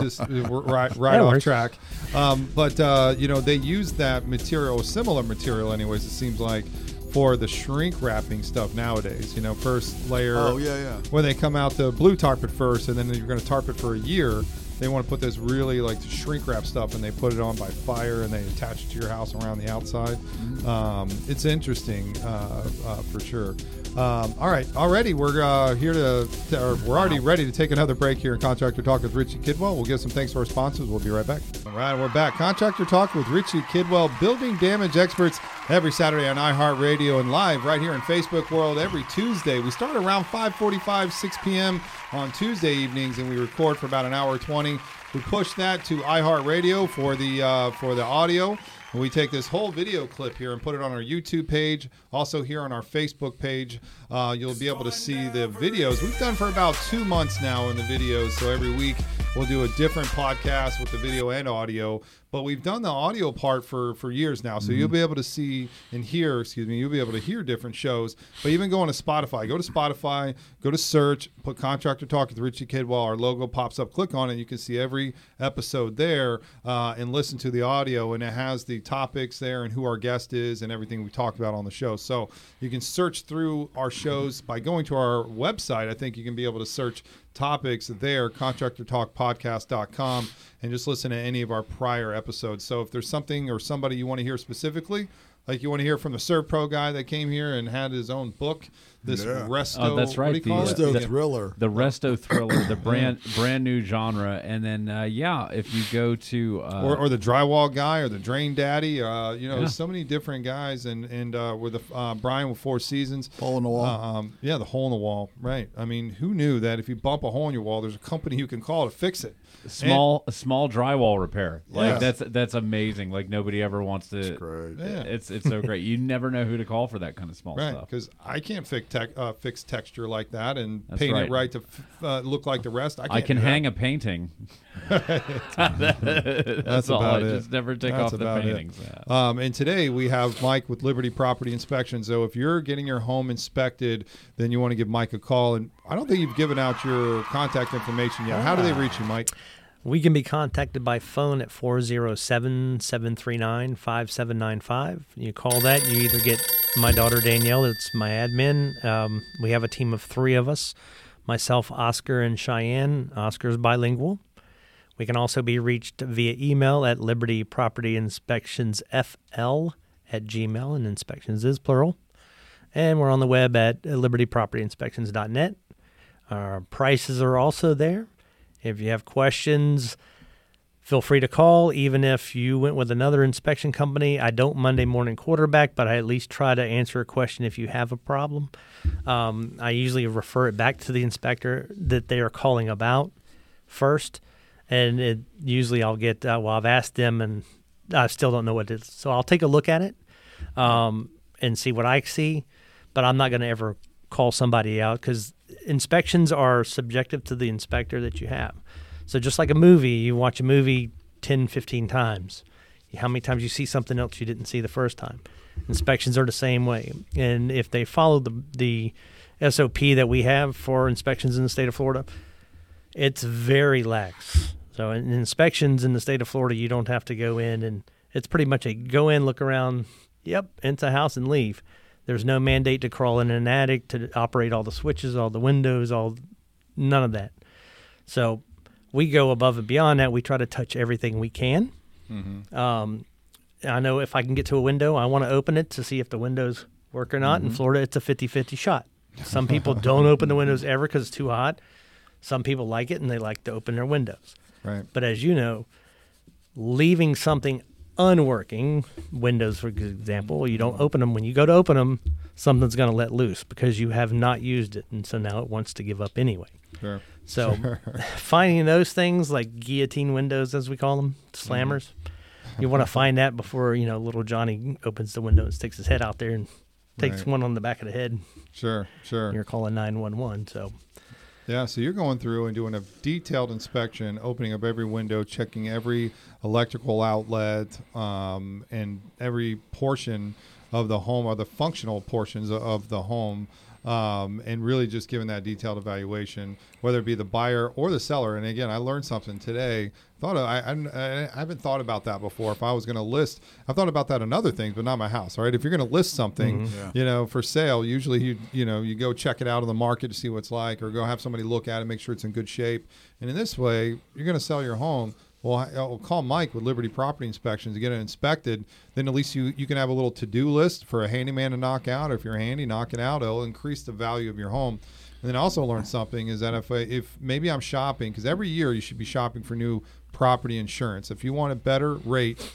just uh, right right off works. track. Um, but uh, you know they use that material, similar material, anyways. It seems like for the shrink wrapping stuff nowadays. You know, first layer. Oh, yeah, yeah. When they come out the blue tarp it first, and then you're going to tarp it for a year. They want to put this really like shrink wrap stuff, and they put it on by fire, and they attach it to your house around the outside. Mm-hmm. Um, it's interesting uh, uh, for sure. Um, all right, already we're uh, here to, to or we're already ready to take another break here in Contractor Talk with Richie Kidwell. We'll give some thanks to our sponsors. We'll be right back. All right, we're back. Contractor Talk with Richie Kidwell, building damage experts every Saturday on iHeartRadio and live right here in Facebook World every Tuesday. We start around 5:45, 6 p.m. on Tuesday evenings, and we record for about an hour 20. We push that to iHeartRadio for the uh, for the audio. We take this whole video clip here and put it on our YouTube page, also here on our Facebook page. Uh, you'll be able to see the videos. We've done for about two months now in the videos. So every week we'll do a different podcast with the video and audio. But we've done the audio part for, for years now. So you'll be able to see and hear, excuse me, you'll be able to hear different shows. But even going to Spotify, go to Spotify, go to search, put Contractor Talk with Richie Kidwell. Our logo pops up, click on it. You can see every episode there uh, and listen to the audio. And it has the topics there and who our guest is and everything we talked about on the show. So you can search through our shows by going to our website. I think you can be able to search topics there, contractortalkpodcast.com, and just listen to any of our prior episodes. So if there's something or somebody you want to hear specifically, like you want to hear from the SERVPRO guy that came here and had his own book, this Yeah. Resto, Oh, that's what do right, you call the, it? Resto the- thriller. the resto thriller, the brand brand new genre, and then uh, yeah, if you go to uh, or, or the drywall guy or the drain daddy. Uh, you know, Yeah. so many different guys, and and uh, with the uh, Brian with Four Seasons, Hole in the wall. Uh, um, yeah, the hole in the wall. Right. I mean, who knew that if you bump a hole in your wall, there's a company you can call to fix it. Small a small drywall repair, like Yes. that's that's amazing. Like nobody ever wants to. great. Yeah. It's it's so great. You never know who to call for that kind of small Right, stuff. because I can't fix tech, uh, fix texture like that and That's paint it right. right to f- uh, look like the rest. I, I can't can do that. hang a painting. that's, all. about I it. just never take That's off the about paintings. Um, and today we have Mike with Liberty Property Inspection. So if you're getting your home inspected, then you want to give Mike a call. And I don't think you've given out your contact information yet. How do they reach you, Mike? We can be contacted by phone at 407 739 5795. You call that, you either get my daughter Danielle, that's my admin. Um, we have a team of three of us myself, Oscar, and Cheyenne. Oscar's bilingual. We can also be reached via email at Liberty Property Inspections FL at Gmail, and inspections is plural. And we're on the web at libertypropertyinspections.net. Our prices are also there. If you have questions, feel free to call. Even if you went with another inspection company, I don't Monday morning quarterback, but I at least try to answer a question if you have a problem. Um, I usually refer it back to the inspector that they are calling about first, and it, usually I'll get uh, well. I've asked them, and I still don't know what it is, so I'll take a look at it um, and see what I see. But I'm not going to ever call somebody out because inspections are subjective to the inspector that you have. So just like a movie, you watch a movie 10, 15 times. How many times you see something else you didn't see the first time? Inspections are the same way. And if they follow the the SOP that we have for inspections in the state of Florida, it's very lax. So in inspections in the state of Florida, you don't have to go in and it's pretty much a go in, look around, yep, into a house and leave. There's no mandate to crawl in an attic to operate all the switches, all the windows, all none of that. So we go above and beyond that. We try to touch everything we can. Um, I know if I can get to a window, I want to open it to see if the windows work or not. In Florida, it's a 50 50 shot. Some people don't open the windows ever because it's too hot. Some people like it and they like to open their windows. Right. But as you know, leaving something unworking, windows for example, you don't mm-hmm. open them. When you go to open them, something's going to let loose because you have not used it. And so now it wants to give up anyway. Sure. So finding those things like guillotine windows, as we call them, slammers, mm-hmm. you want to find that before, you know, little Johnny opens the window and sticks his head out there and takes Right. one on the back of the head. Sure. Sure. You're calling 911. So Yeah, so you're going through and doing a detailed inspection, opening up every window, checking every electrical outlet, um, and every portion of the home or the functional portions of the home um, and really just giving that detailed evaluation, whether it be the buyer or the seller. And again, I learned something today. Thought of, I, I, I haven't thought about that before. If I was going to list, I've thought about that in other things, but not my house. Right? If you're going to list something, Yeah. you know, for sale, usually you you know you go check it out on the market to see what it's like, or go have somebody look at it, make sure it's in good shape. And in this way, you're going to sell your home. Well, I'll call Mike with Liberty Property Inspections to get it inspected. Then at least you, you can have a little to do list for a handyman to knock out. Or if you're handy, knock it out. It'll increase the value of your home. And then also learned something is that if if maybe I'm shopping because every year you should be shopping for new property insurance. If you want a better rate,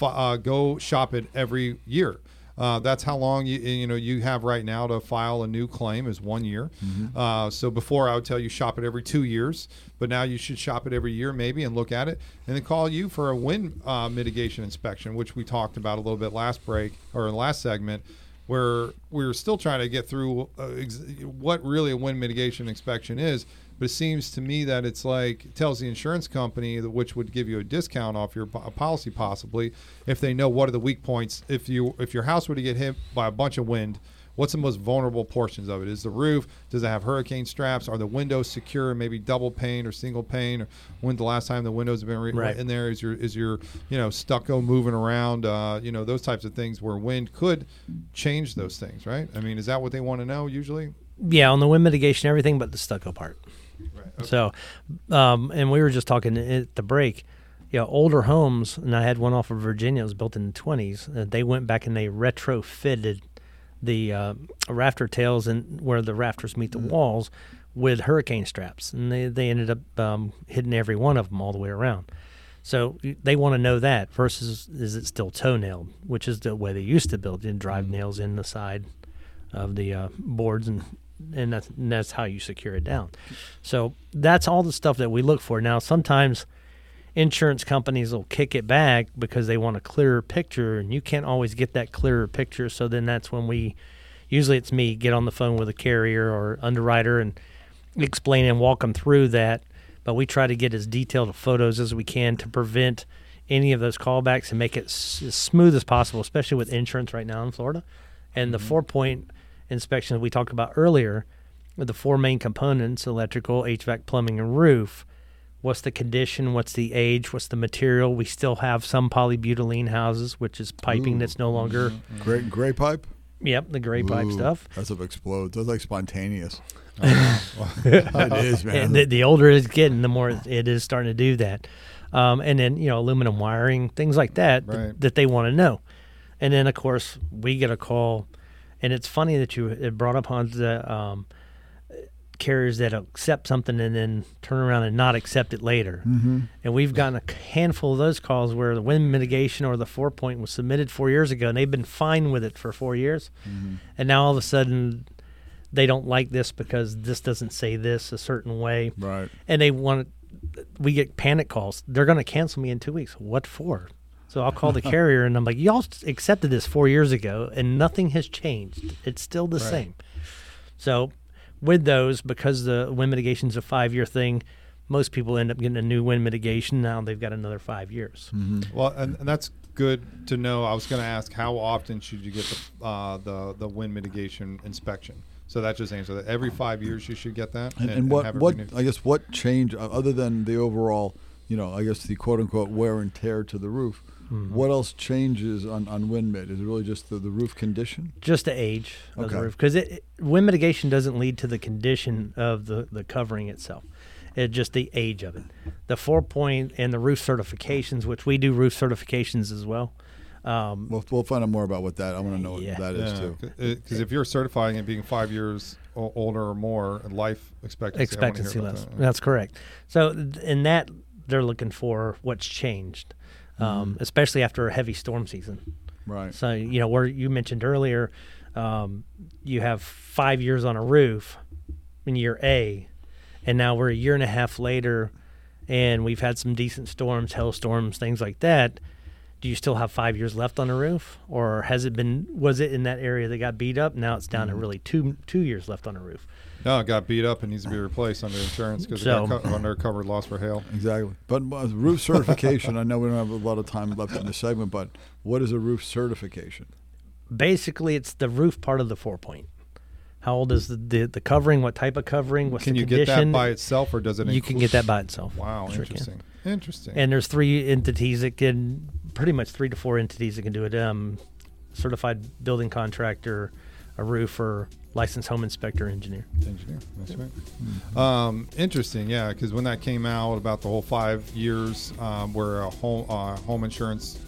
uh, go shop it every year. Uh, that's how long you you know you have right now to file a new claim is one year. Uh, so before I would tell you shop it every two years, but now you should shop it every year maybe and look at it, and then call you for a wind uh, mitigation inspection, which we talked about a little bit last break or in last segment, where we're still trying to get through uh, ex- what really a wind mitigation inspection is. But it seems to me that it's like it tells the insurance company that which would give you a discount off your po- policy possibly if they know what are the weak points. If you if your house were to get hit by a bunch of wind, what's the most vulnerable portions of it? Is the roof? Does it have hurricane straps? Are the windows secure? Maybe double pane or single pane? Or when's the last time the windows have been re- Right. in there? Is your is your you know stucco moving around? Uh, you know those types of things where wind could change those things, right? I mean, is that what they want to know usually? Yeah, on the wind mitigation, everything but the stucco part. Right. So, um, and we were just talking at the break. You know, older homes, and I had one off of Virginia. It was built in the twenties. Uh, they went back and they retrofitted the uh, rafter tails and where the rafters meet the walls with hurricane straps, and they they ended up um, hitting every one of them all the way around. So they want to know that versus is it still toenailed, which is the way they used to build and drive nails in the side of the uh, boards and and that's, and that's how you secure it down. So that's all the stuff that we look for. Now sometimes insurance companies will kick it back because they want a clearer picture and you can't always get that clearer picture. So then that's when we usually it's me get on the phone with a carrier or underwriter and explain and walk them through that. But we try to get as detailed photos as we can to prevent any of those callbacks and make it s- as smooth as possible, especially with insurance right now in Florida. And the mm-hmm. four point inspection that we talked about earlier, with the four main components electrical, HVAC, plumbing, and roof. What's the condition? What's the age? What's the material? We still have some polybutylene houses, which is piping Ooh. that's no longer, Gray, gray pipe? yep, the gray pipe stuff. That's what explodes. That's like spontaneous. it is, man. And the, the older it's getting, the more it is starting to do that. Um, and then you know aluminum wiring, things like that th- that they want to know. And then of course we get a call, and it's funny that you it brought up on the um, carriers that accept something and then turn around and not accept it later. mm-hmm. And we've gotten a handful of those calls where the wind mitigation or the four point was submitted four years ago, and they've been fine with it for four years, Mm-hmm. and now all of a sudden they don't like this because this doesn't say this a certain way Right. and they want we get panic calls they're going to cancel me in two weeks what for so i'll call the carrier and i'm like y'all accepted this four years ago and nothing has changed it's still the Right. same so with those because the wind mitigation is a five year thing most people end up getting a new wind mitigation now they've got another five years Well, and, and that's good to know. I was going to ask how often should you get the uh, the the wind mitigation inspection? So that just answers that. Every five years you should get that. And, and what have it what renewed. I guess what change uh, other than the overall, you know, I guess the quote unquote wear and tear to the roof. Mm-hmm. What else changes on on wind mid? Is it really just the, the roof condition? just the age of the roof because it, it- wind mitigation doesn't lead to the condition of the, the covering itself it's just the age of it the four point and the roof certifications which we do roof certifications as well um, We'll, we'll find out more about what that. I want to know what Yeah. that is too. Because if you're certifying it being five years older or more, and life expectancy, I wanna hear expectancy less that. that's correct so in that they're looking for what's changed um, especially after a heavy storm season Right. So you know where you mentioned earlier, um, you have five years on a roof in year A, and now we're a year and a half later, and we've had some decent storms, hailstorms, things like that. Do you still have five years left on the roof, or has it been? Was it in that area that got beat up? Now it's down to really two two years left on the roof. No, it got beat up and needs to be replaced under insurance because So- it got co- under covered loss for hail. Exactly. But uh, roof certification. I know we don't have a lot of time left in the segment, but what is a roof certification? Basically, it's the roof part of the four point. how old is the, the, the covering, what type of covering, what's Can the you get that by itself, or does it? you can include- get that by itself. Wow, Sure can. interesting. Interesting. And there's three entities that can, pretty much three to four entities that can do it. Um, certified building contractor, a roofer, licensed home inspector, engineer. engineer. That's right. Um, interesting, yeah, because when that came out about the whole five years um, where a home uh, home insurance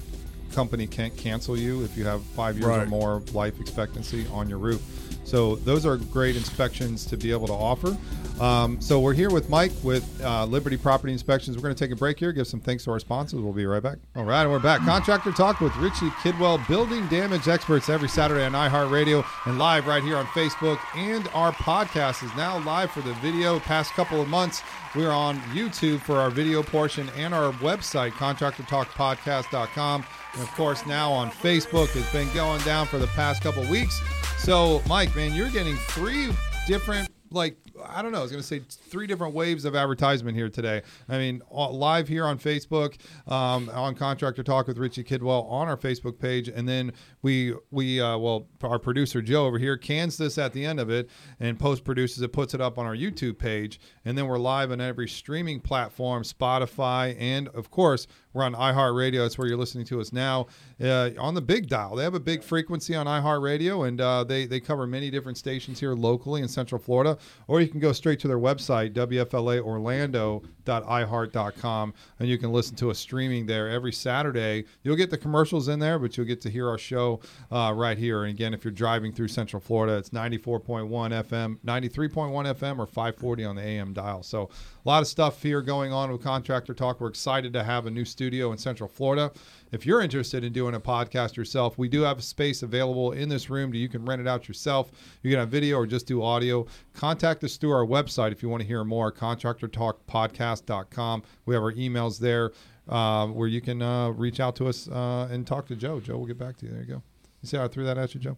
company can't cancel you if you have five years or Right. more life expectancy on your roof. So those are great inspections to be able to offer. Um, so we're here with Mike with uh, Liberty Property Inspections. We're going to take a break here, give some thanks to our sponsors. We'll be right back. All right, and we're back. Contractor Talk with Richie Kidwell, building damage experts every Saturday on iHeartRadio and live right here on Facebook. And our podcast is now live for the video. Past couple of months, we're on YouTube for our video portion and our website, contractortalkpodcast.com. And of course, now on Facebook. It's been going down for the past couple weeks. So, Mike, man, you're getting three different, like, I don't know, I was going to say three different waves of advertisement here today. I mean, live here on Facebook, um, on Contractor Talk with Richie Kidwell on our Facebook page. And then we, we uh, well, our producer Joe over here cans this at the end of it and post produces it, puts it up on our YouTube page. And then we're live on every streaming platform, Spotify, and of course, we're on iHeartRadio. That's where you're listening to us now. Uh, on the big dial, they have a big frequency on iHeartRadio, and uh, they they cover many different stations here locally in Central Florida. Or you can go straight to their website, WFLAOrlando.iheart.com, and you can listen to us streaming there every Saturday. You'll get the commercials in there, but you'll get to hear our show uh, right here. And again, if you're driving through Central Florida, it's 94.1 FM, 93.1 FM, or 540 on the AM dial. So a lot of stuff here going on with Contractor Talk. We're excited to have a new studio in Central Florida. If you're interested in doing a podcast yourself, we do have a space available in this room. You can rent it out yourself. You can have video or just do audio. Contact us through our website if you want to hear more. ContractorTalkPodcast.com. We have our emails there uh, where you can uh, reach out to us uh, and talk to Joe. Joe will get back to you. There you go. You see how I threw that at you, Joe?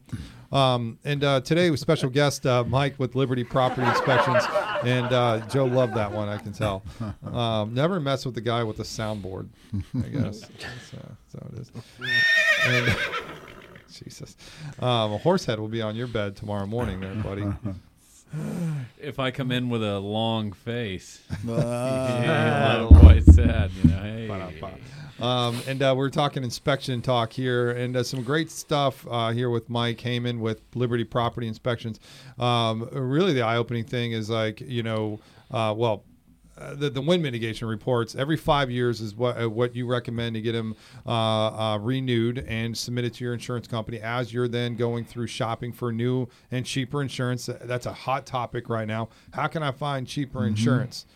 Um, and uh, today with special guest uh, Mike with Liberty Property Inspections, and uh, Joe loved that one. I can tell. Um, never mess with the guy with the soundboard. I guess that's, uh, how it is. And Jesus, um, a horse head will be on your bed tomorrow morning, there, buddy. If I come in with a long face, Uh, yeah, quite sad, you know. Hey. Um, and uh, we're talking inspection talk here, and uh, some great stuff uh, here with Mike Heyman with Liberty Property Inspections. Um, really, the eye-opening thing is like you know, uh, well. Uh, the, the wind mitigation reports every five years is what uh, what you recommend to get them uh, uh, renewed and submitted to your insurance company as you're then going through shopping for new and cheaper insurance. That's a hot topic right now. How can I find cheaper insurance?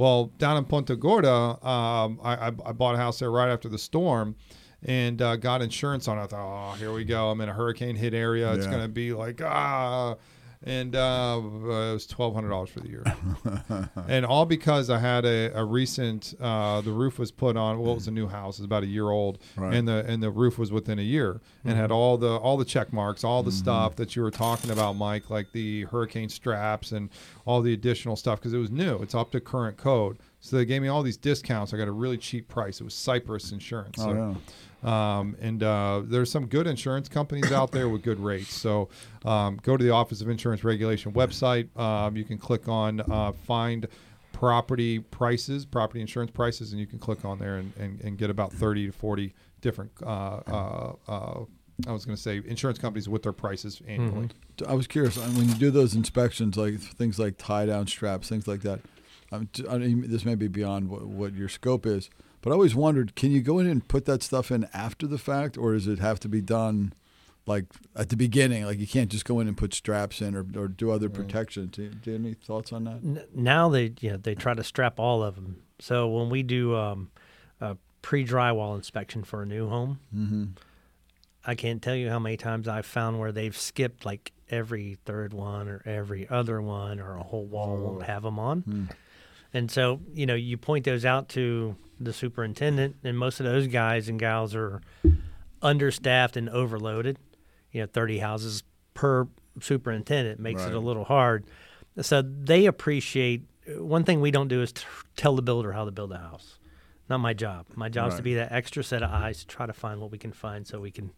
Well, down in Punta Gorda, um, I, I, I bought a house there right after the storm and uh, got insurance on it. I thought, oh, here we go. I'm in a hurricane hit area. It's Yeah. going to be like, ah. And uh, it was $1,200 for the year. and all because I had a, a recent, uh, the roof was put on, well, it was a new house. It was about a year old. Right. And the and the roof was within a year and had all the all the check marks, all the stuff that you were talking about, Mike, like the hurricane straps and all the additional stuff because it was new. It's up to current code. So they gave me all these discounts. I got a really cheap price. It was Cypress Insurance. Oh, So, yeah. Um, and uh, there's some good insurance companies out there with good rates. So um, go to the Office of Insurance Regulation website. Um, you can click on uh, find property prices, property insurance prices, and you can click on there and, and, and get about 30 to 40 different, uh, uh, uh, I was going to say, insurance companies with their prices annually. I was curious when you do those inspections, like things like tie down straps, things like that. Um, I mean, this may be beyond what, what your scope is, but I always wondered: can you go in and put that stuff in after the fact, or does it have to be done like at the beginning? Like you can't just go in and put straps in or, or do other protection. Do, you- do you have any thoughts on that? N- now they you know they try to strap all of them. So when we do um, a pre drywall inspection for a new home, Mm-hmm. I can't tell you how many times I've found where they've skipped like every third one or every other one, or a whole wall won't have them on. And so you know you point those out to the superintendent, and most of those guys and gals are understaffed and overloaded. You know, thirty houses per superintendent makes it a little hard. So they appreciate one thing we don't do is t- tell the builder how to build a house. Not my job. My job is to be that extra set of eyes to try to find what we can find so we can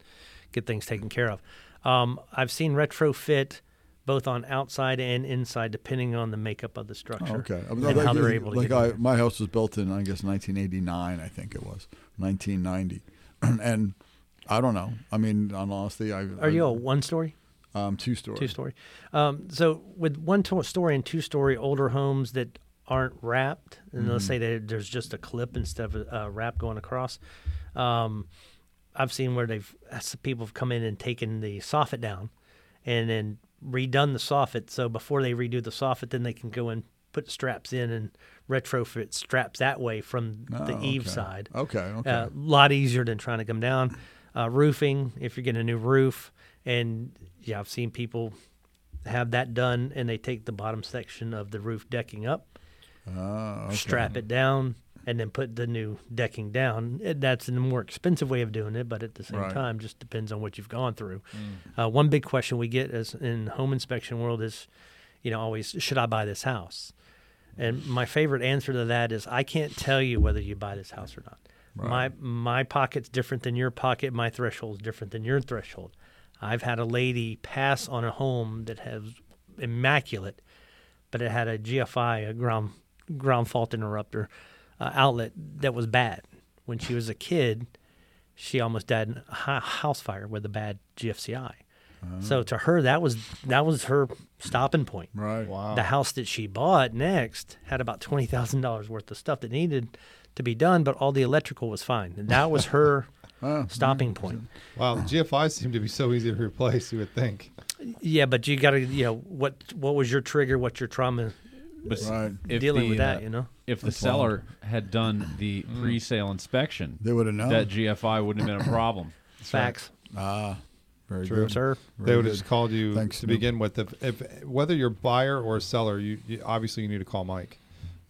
get things taken care of. Um, I've seen retrofit both on outside and inside, depending on the makeup of the structure. Okay. I And mean, how like, they're able to like I, my house was built in, I guess, 1989. I think it was 1990, and I don't know. I mean, on honesty, I Are you a one story? um, two story? Two story. Um, so with one to- story and two story older homes that aren't wrapped, and let's say that there's just a clip instead of a wrap going across. Um, I've seen where they've people have come in and taken the soffit down, and then redone the soffit. So before they redo the soffit, then they can go and put straps in and retrofit straps that way from the Oh, eave okay. side. Okay, okay. A lot easier than trying to come down. Uh, roofing, if you're getting a new roof, and yeah, I've seen people have that done, and they take the bottom section of the roof decking up, Ah, okay. strap it down, and then put the new decking down. It- That's a more expensive way of doing it, but at the same Right. time, just depends on what you've gone through. Uh, one big question we get as in home inspection world is, you know, always should I buy this house? And my favorite answer to that is I can't tell you whether you buy this house or not. My my pocket's different than your pocket. My threshold's different than your threshold. I've had a lady pass on a home that has immaculate, but it had a GFI, a ground ground fault interrupter uh, outlet that was bad. When she was a kid, she almost died in a house fire with a bad GFCI. So to her, that was that was her stopping point. Right. Wow. The house that she bought next had about twenty thousand dollars worth of stuff that needed to be done, but all the electrical was fine, and that was her Ah, stopping point. Wow, the GFIs seem to be so easy to replace. You would think. Yeah, but you got to, you know, what what was your trigger? What's your trauma? But s- Right. if Dealing the, with that, uh, you know? If the That's seller had done the Mm. pre-sale inspection, They would have known. that GFI wouldn't have been a problem. Facts, ah, very True. good. sir. they would have good. just called you Thanks, to Snoop. begin with. If, if whether you're buyer or seller, you, you obviously you need to call Mike.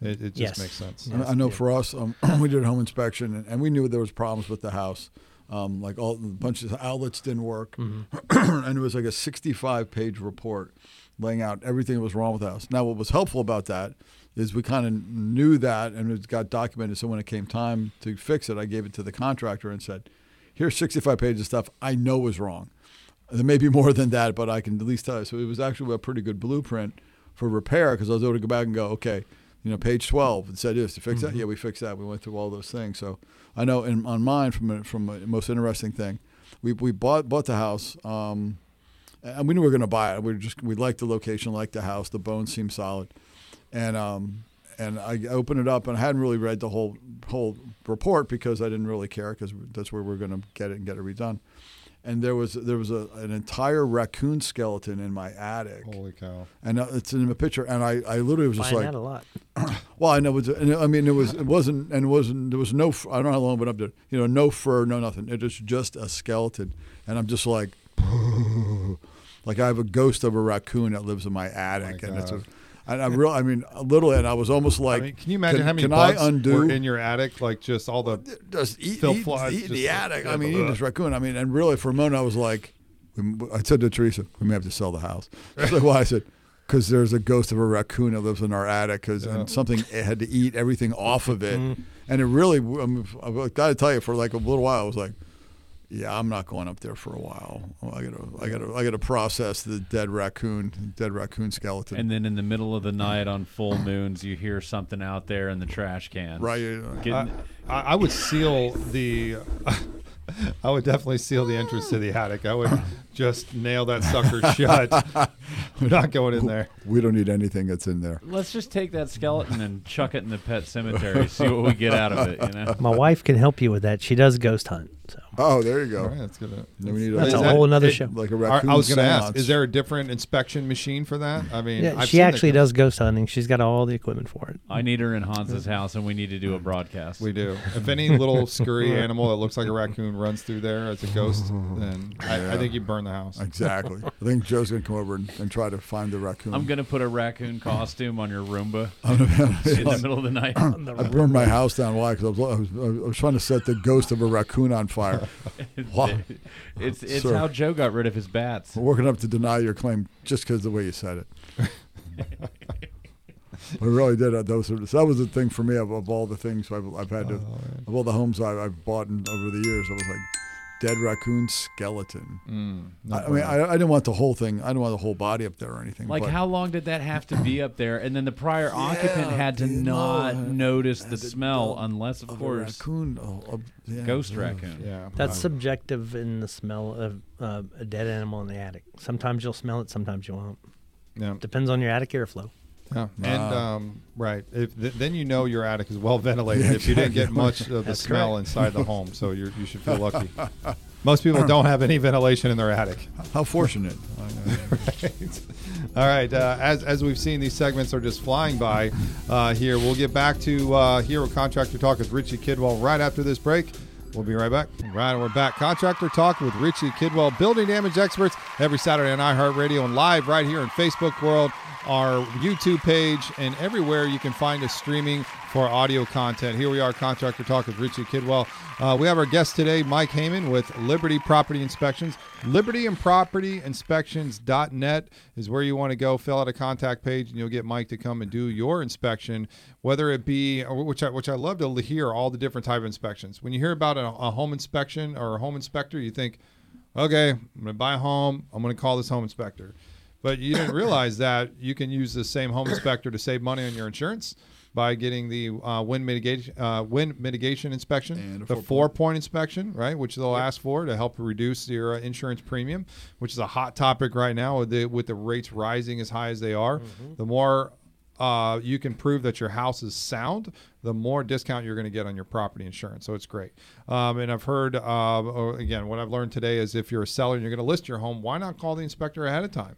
It, it just Yes. makes sense. I- I know for us, um, we did a home inspection, and, and we knew there was problems with the house. Um, like all a bunch of outlets didn't work, Mm-hmm. and it was like a 65 page report laying out everything that was wrong with the house. Now, what was helpful about that is we kind of knew that, and it got documented. So when it came time to fix it, I gave it to the contractor and said, "Here's 65 pages of stuff I know is wrong. There may be more than that, but I can at least tell you." So it was actually a pretty good blueprint for repair because I was able to go back and go, okay, you know, page 12 it said this to fix that. Yeah, we fixed that. We went through all those things. So I know in, on mine, from a, from a most interesting thing, we, we bought bought the house, um, and we knew we were going to buy it. We just we liked the location, liked the house. The bones seemed solid, and um, and I opened it up, and I hadn't really read the whole whole report because I didn't really care because that's where we're going to get it and get it redone. And there was there was a, an entire raccoon skeleton in my attic, Holy cow! and uh, it's in a picture. And I, I literally was just Find like, that a lot. well, I know. It was, and I mean, it was. It wasn't. And it wasn't. There was no. I don't know how long I've up there. You know, no fur, no nothing. It was just a skeleton. And I'm just like, like I have a ghost of a raccoon that lives in my attic, and it's a. And I real. I mean, literally, and I was almost I like, mean, can you imagine can, how many can bugs I undo were in your attic? Like just all the just eat, eat, Flies eat the like- attic. I mean, eating this raccoon. I mean, and really, for a moment, I was like, I said to Teresa, we may have to sell the house. She's like, why? I said, because there's a ghost of a raccoon that lives in our attic, cause, Yeah. and something had to eat everything off of it. Mm-hmm. And it really, I I've got to tell you, for like a little while, I was like, yeah, I'm not going up there for a while. Oh, I gotta, I gotta, I gotta process the dead raccoon, dead raccoon skeleton. And then in the middle of the night on full moons, you hear something out there in the trash can. right. Getting, I, I would seal the. I would definitely seal the entrance to the attic. I would just nail that sucker shut. We're not going in there. We don't need anything that's in there. let's just take that skeleton and chuck it in the pet cemetery. See what we get out of it. You know. My wife can help you with that. She does ghost hunt. So Oh, there you go. right, that's good. Then we need that's Is a that- whole nother it- show. like a I, raccoon. I was going to ask: seance. Is there a different inspection machine for that? I mean, Yeah, I've she seen actually the- does ghost hunting. She's got all the equipment for it. I need her in Hans's house, and we need to do a broadcast. We do. If any little scurry animal that looks like a raccoon runs through there as a ghost, then I, I think you burn the house. Exactly. I think Joe's gonna come over and, and try to find the raccoon. I'm gonna put a raccoon costume on your Roomba in the middle of the night. I burned my house down. Why? Because I was, I, was, I was trying to set the ghost of a raccoon on fire. It's it's Sir. how Joe got rid of his bats. We're working up to deny your claim just because the way you said it. we really did. uh, Those are, so that was the thing for me of, of all the things I've, I've had to, Oh, of all the homes I've, I've bought in, over the years. I was like, dead raccoon skeleton. Mm, I, I mean, I, I didn't want the whole thing. I didn't want the whole body up there or anything. Like but how long did that have to be up there? And then the prior occupant had to you know, not uh, notice the smell dump unless, of of a course, raccoon, oh, oh, yeah, ghost raccoon. yeah. That's subjective in the smell of uh, a dead animal in the attic. Sometimes you'll smell it, sometimes you won't. yeah. Depends on your attic airflow. Yeah, and Wow. um, right. If th- then you know your attic is well ventilated. if you didn't get much of the smell inside the home, so you you should feel lucky. Most people don't have any ventilation in their attic. How fortunate. All right. Uh, as as we've seen, these segments are just flying by uh, here. We'll get back to uh, Hero Contractor Talk with Richie Kidwell right after this break. We'll be right back. Right, we're back. Contractor Talk with Richie Kidwell, building damage experts, every Saturday on iHeartRadio and live right here in Facebook World, our YouTube page, and everywhere you can find us streaming for audio content. Here we are, Contractor Talk with Richie Kidwell. Uh, we have our guest today, Mike Heyman with Liberty Property Inspections. Liberty and Property Inspections.net is where you want to go. Fill out a contact page, and you'll get Mike to come and do your inspection, whether it be which I which I love to hear all the different type of inspections. When you hear about a, a home inspection or a home inspector, you think, okay, I'm going to buy a home. I'm going to call this home inspector. But you didn't realize that you can use the same home inspector to save money on your insurance by getting the uh, wind mitigation uh, wind mitigation inspection, And the four-point. four point inspection, right, which they'll ask for to help reduce your uh, insurance premium, which is a hot topic right now with the with the rates rising as high as they are. The more uh, you can prove that your house is sound, the more discount you're going to get on your property insurance. So it's great. Um, and I've heard, uh, again, what I've learned today is if you're a seller and you're going to list your home, why not call the inspector ahead of time?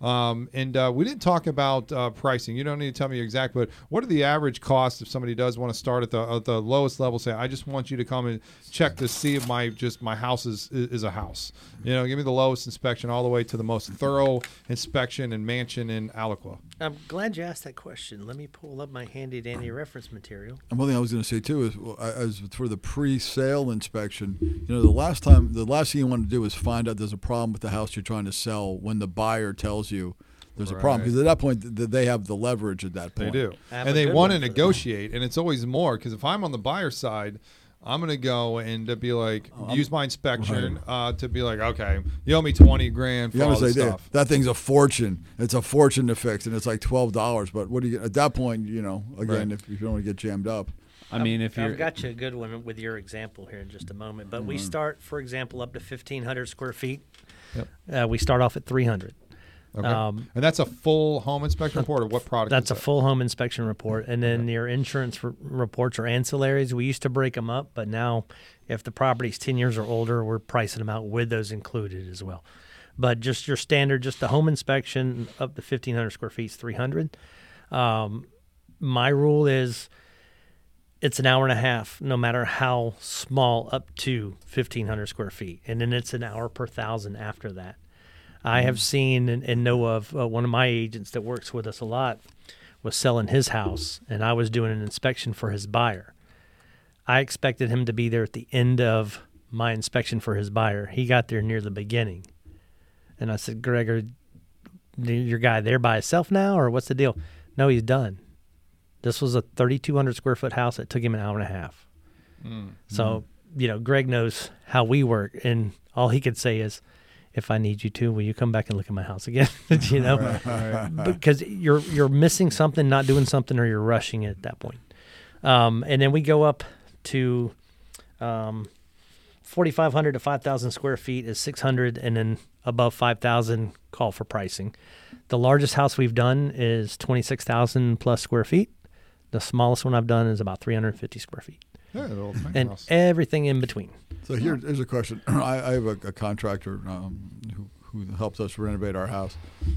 Um, and uh, we didn't talk about uh, pricing. You don't need to tell me exact, but what are the average costs if somebody does want to start at the at the lowest level? Say, I just want you to come and check to see if my just my house is is a house. You know, give me the lowest inspection all the way to the most thorough inspection and mansion in Alaqua. I'm glad you asked that question. Let me pull up my handy dandy reference material. And one thing I was going to say too is, well, I- as for the pre-sale inspection, you know, the last time, the last thing you want to do is find out there's a problem with the house you're trying to sell when the buyer tells you there's a problem, because at that point th- they have the leverage at that point. They do, I have and they want to negotiate, and it's always more because if I'm on the buyer side. I'm gonna go and to be like, Oh, use my inspection uh, to be like, okay, you owe me twenty grand for You all gotta this say that, stuff. that thing's a fortune. It's a fortune to fix, and it's like twelve dollars. But what do you at that point? You know, again, Right. if, if you don't want to get jammed up, I mean, if you're I've got you a good one with your example here in just a moment. But Mm-hmm. we start, for example, up to 1,500 square feet. Yep. Uh, we start off at 300. Okay. Um, and that's a full home inspection report, or what product? That's a that? full home inspection report, and then your insurance r- reports or ancillaries. We used to break them up, but now, if the property's ten years or older, we're pricing them out with those included as well. But just your standard, just the home inspection up to fifteen hundred square feet is three hundred. Um, my rule is it's an hour and a half, no matter how small, up to fifteen hundred square feet, and then it's an hour per thousand after that. I have mm. seen and, and know of uh, one of my agents that works with us a lot was selling his house, and I was doing an inspection for his buyer. I expected him to be there at the end of my inspection for his buyer. He got there near the beginning, and I said, "Gregor, your guy there by himself now, or what's the deal?" No, he's done. This was a 3,200 square foot house. It took him an hour and a half. Mm. So, mm. you know, Greg knows how we work, and all he could say is, "If I need you to, will you come back and look at my house again?" you know, because you're you're missing something, not doing something, or you're rushing it at that point. Um, and then we go up to um, 4,500 to 5,000 square feet is 600, and then above 5,000, call for pricing. The largest house we've done is 26,000 plus square feet. The smallest one I've done is about 350 square feet, Yeah, the little tiny and everything in between. So here, here's a question. I, I have a, a contractor um, who, who helps us renovate our house,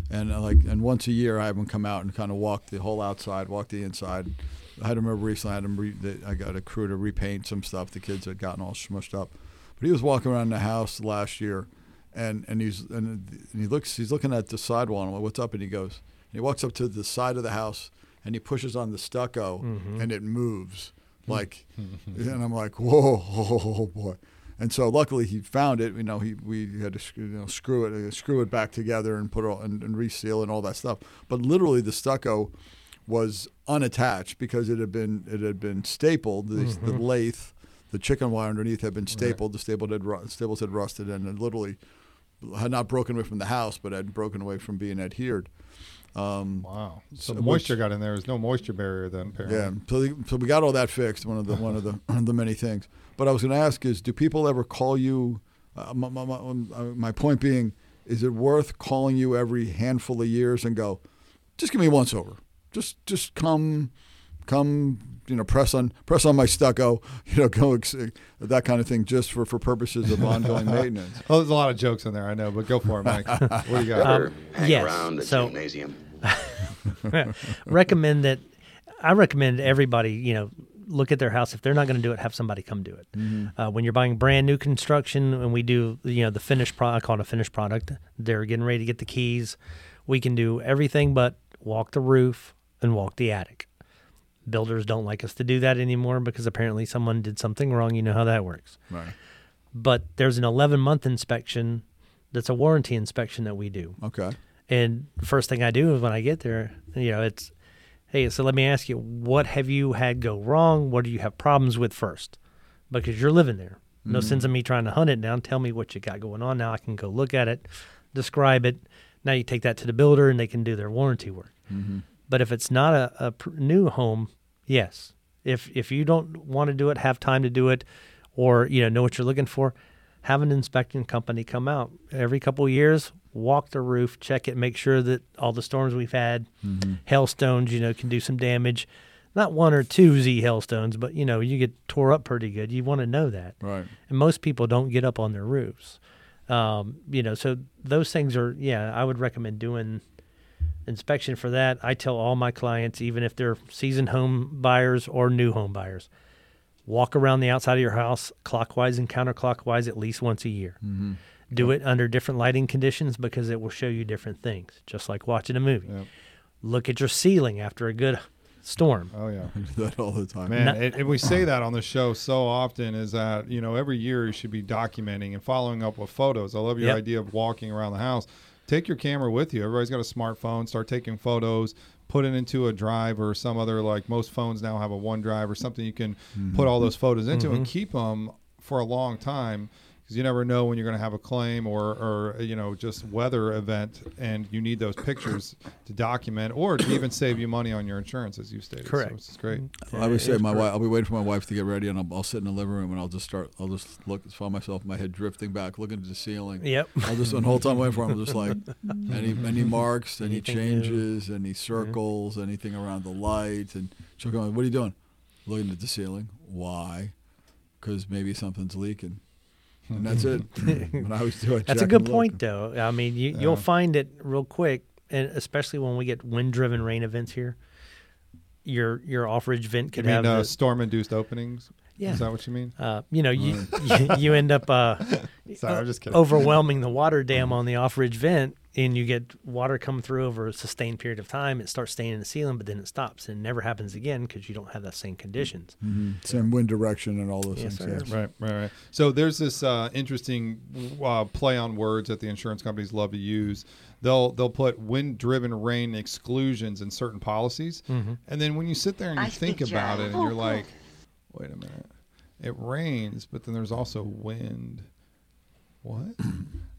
and uh, like, and once a year I have him come out and kind of walk the whole outside, walk the inside. I had him recently. I had him. Re, I got a crew to repaint some stuff. The kids had gotten all smushed up, but he was walking around the house last year, and and he's and, and he looks. He's looking at the sidewall. And like, what's up? And he goes. And he walks up to the side of the house and he pushes on the stucco, and it moves like, and I'm like, whoa, oh, boy. And so luckily he found it. You know, he we had to you know, screw it, uh, screw it back together and put it all, and, and reseal and all that stuff. But literally the stucco was unattached because it had been it had been stapled. The, the lathe, the chicken wire underneath had been stapled. The staple had ru- staples had rusted and had literally had not broken away from the house, but had broken away from being adhered. Um, Wow. So the moisture got in there. There's no moisture barrier then, apparently. yeah, so the, so we got all that fixed. One of the one of the the many things. But I was going to ask is, do people ever call you? Uh, my, my, my, uh, my point being, is it worth calling you every handful of years and go, just give me once over, just just come, come, you know, press on press on my stucco, you know, go ex- that kind of thing, just for for purposes of ongoing maintenance. Oh, there's a lot of jokes in there, I know, but go for it, Mike. what do you got? Um, hang yes, around the so- gymnasium. recommend that I recommend everybody, you know, look at their house. If they're not going to do it, have somebody come do it. Uh, when you're buying brand new construction, and we do, you know, the finished product, I call it a finished product. They're getting ready to get the keys. We can do everything but walk the roof and walk the attic. Builders don't like us to do that anymore because apparently someone did something wrong. You know how that works. Right. But there's an 11 month inspection that's a warranty inspection that we do. Okay. And first thing I do is when I get there, you know, it's, hey, so let me ask you, what have you had go wrong? What do you have problems with first? Because you're living there. No mm-hmm. sense in me trying to hunt it down. Tell me what you got going on. Now I can go look at it, describe it. Now you take that to the builder and they can do their warranty work. Mm-hmm. But if it's not a, a pr- new home, yes. If if you don't want to do it, have time to do it, or you know know what you're looking for, have an inspection company come out every couple of years, walk the roof, check it, make sure that all the storms we've had, hailstones, you know, can do some damage. Not one or two Z hailstones, but you know, you get tore up pretty good. You want to know that, Right. and most people don't get up on their roofs. Um, you know, so those things are yeah. I would recommend doing inspection for that. I tell all my clients, even if they're seasoned home buyers or new home buyers, walk around the outside of your house clockwise and counterclockwise at least once a year. Mm-hmm. Do it under different lighting conditions because it will show you different things, just like watching a movie. Yep. Look at your ceiling after a good storm. Oh, yeah. I do that all the time. Man, Not- and, and we say that on the show so often is that, you know, every year you should be documenting and following up with photos. I love your Yep. idea of walking around the house. Take your camera with you. Everybody's got a smartphone. Start taking photos. Put it into a drive or some other, like most phones now have a OneDrive or something you can mm-hmm. put all those photos into and mm-hmm. keep them for a long time because you never know when you're going to have a claim or, or you know just weather event and you need those pictures to document or to even save you money on your insurance as you stated. Correct. So it's great. I would say my wife. I'll be waiting for my wife to get ready, and I'll, I'll sit in the living room, and I'll just start. I'll just look, find myself, my head drifting back, looking at the ceiling. Yep. I'll just, and the whole time waiting for him, I'm just like, any any marks, any Anything new. changes, any circles, anything around the light, and she'll go, "What are you doing?" Looking at the ceiling. Why? Because maybe something's leaking, and that's it. and I always do. I That's a good and look. point, though. I mean, you, Yeah. you'll find it real quick, and especially when we get wind-driven rain events here. Your your off-ridge vent You could mean have uh, the- storm-induced openings? Yeah. Is that what you mean? uh, you know, you, you you end up uh, Sorry, I'm just kidding. overwhelming the water dam on the off-ridge vent, and you get water come through over a sustained period of time. It starts staying in the ceiling, but then it stops and it never happens again because you don't have the same conditions. Mhm. Same wind direction and all those Yes, things. sir. yeah. Right, right, right. So there's this uh, interesting uh, play on words that the insurance companies love to use. They'll they'll put wind-driven rain exclusions in certain policies, Mm-hmm. and then when you sit there and you I think speak about it, German. and you're like, "Wait a minute, it rains, but then there's also wind." What?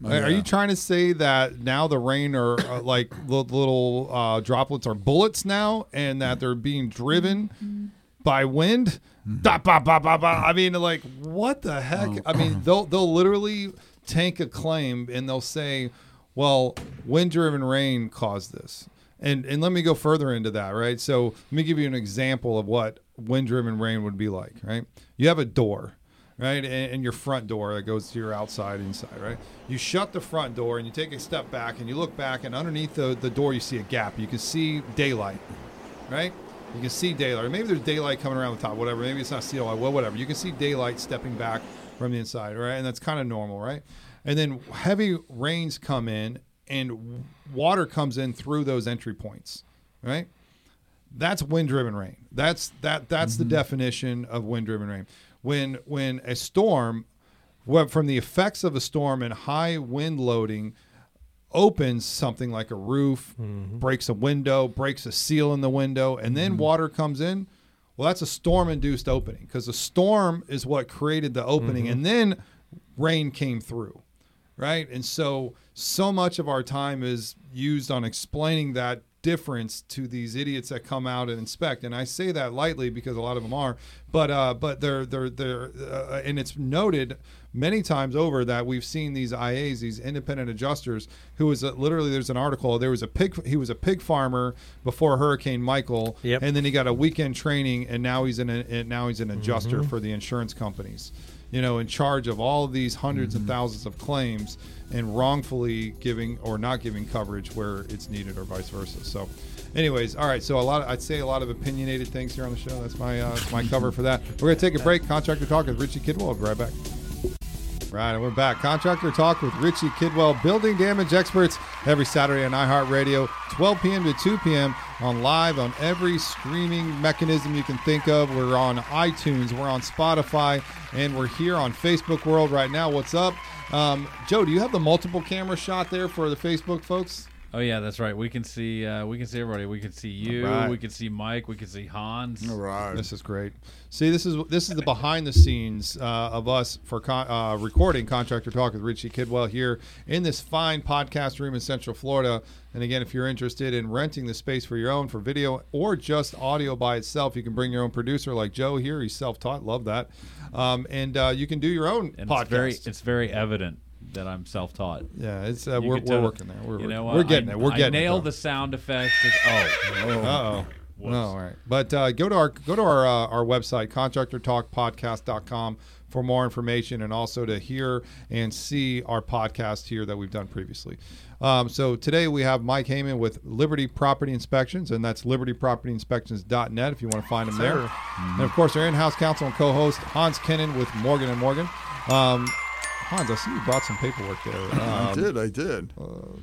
Oh, Are- Are you trying to say that now the rain are uh, like the little uh, droplets are bullets now, and that they're being driven by wind? Da, ba, ba, ba, ba. I mean, like, what the heck? I mean, they'll they'll literally tank a claim and they'll say, "Well, wind-driven rain caused this." And and let me go further into that, right? So let me give you an example of what wind-driven rain would be like, right? You have a door, right? And, and your front door that goes to your outside inside, right? You shut the front door and you take a step back and you look back and underneath the, the door you see a gap. You can see daylight, right? You can see daylight. Maybe there's daylight coming around the top, whatever. Maybe it's not CLI, well, whatever. You can see daylight stepping back from the inside, right? And that's kind of normal, right? And then heavy rains come in and water comes in through those entry points, right? That's wind-driven rain. That's that. That's the mm-hmm. definition of wind-driven rain. When when a storm, well, from the effects of a storm and high wind loading, opens something like a roof, mm-hmm. breaks a window, breaks a seal in the window, and then mm-hmm. water comes in. Well, that's a storm induced opening because the storm is what created the opening. Mm-hmm. And then rain came through, right? And so, so much of our time is used on explaining that difference to these idiots that come out and inspect. And I say that lightly because a lot of them are, but uh, but they're they're they're uh, and it's noted many times over that we've seen these IAs, these independent adjusters, who was a, literally there's an article. There was a pig. He was a pig farmer before Hurricane Michael, Yep. and then he got a weekend training, and now he's an and now he's an adjuster for the insurance companies. You know, in charge of all of these 100s and thousands of claims, and wrongfully giving or not giving coverage where it's needed, or vice versa. So, anyways, all right. So a lot, of, I'd say a lot of opinionated things here on the show. That's my uh, my cover for that. We're gonna take a break. Contractor talk with Richie Kidwell. We'll be right back. Right, and we're back. Contractor Talk with Richie Kidwell, building damage experts, every Saturday on iHeartRadio, 12 p.m. to 2 p.m. on live on every streaming mechanism you can think of. We're on iTunes, we're on Spotify, and we're here on Facebook World right now. What's up? Um, Joe, do you have the multiple camera shot there for the Facebook folks? Oh yeah, that's right. We can see uh, we can see everybody. We can see you. Right. We can see Mike. We can see Hans. All right. This is great. See, this is this is the behind the scenes uh, of us for con- uh, recording Contractor Talk with Richie Kidwell here in this fine podcast room in Central Florida. And again, if you're interested in renting the space for your own for video or just audio by itself, you can bring your own producer like Joe here. He's self-taught, love that, um, and uh, you can do your own And podcast. it's very it's very evident that I'm self-taught. yeah, it's uh, we're, can we're tell- working there. We're, you know we're what? getting I, there. We're I getting nailed it. the sound effects. It's- oh, Uh oh. Whoops. No, all right. But uh, go to our go to our uh, our website contractortalkpodcast.com for more information and also to hear and see our podcast here that we've done previously. Um, so today we have Mike Heyman with Liberty Property Inspections, and that's libertypropertyinspections.net if you want to find him there. And of course, our in-house counsel and co-host Hans Kennon with Morgan and Morgan. Um, Hans, I see you brought some paperwork there. I Um, did. I did.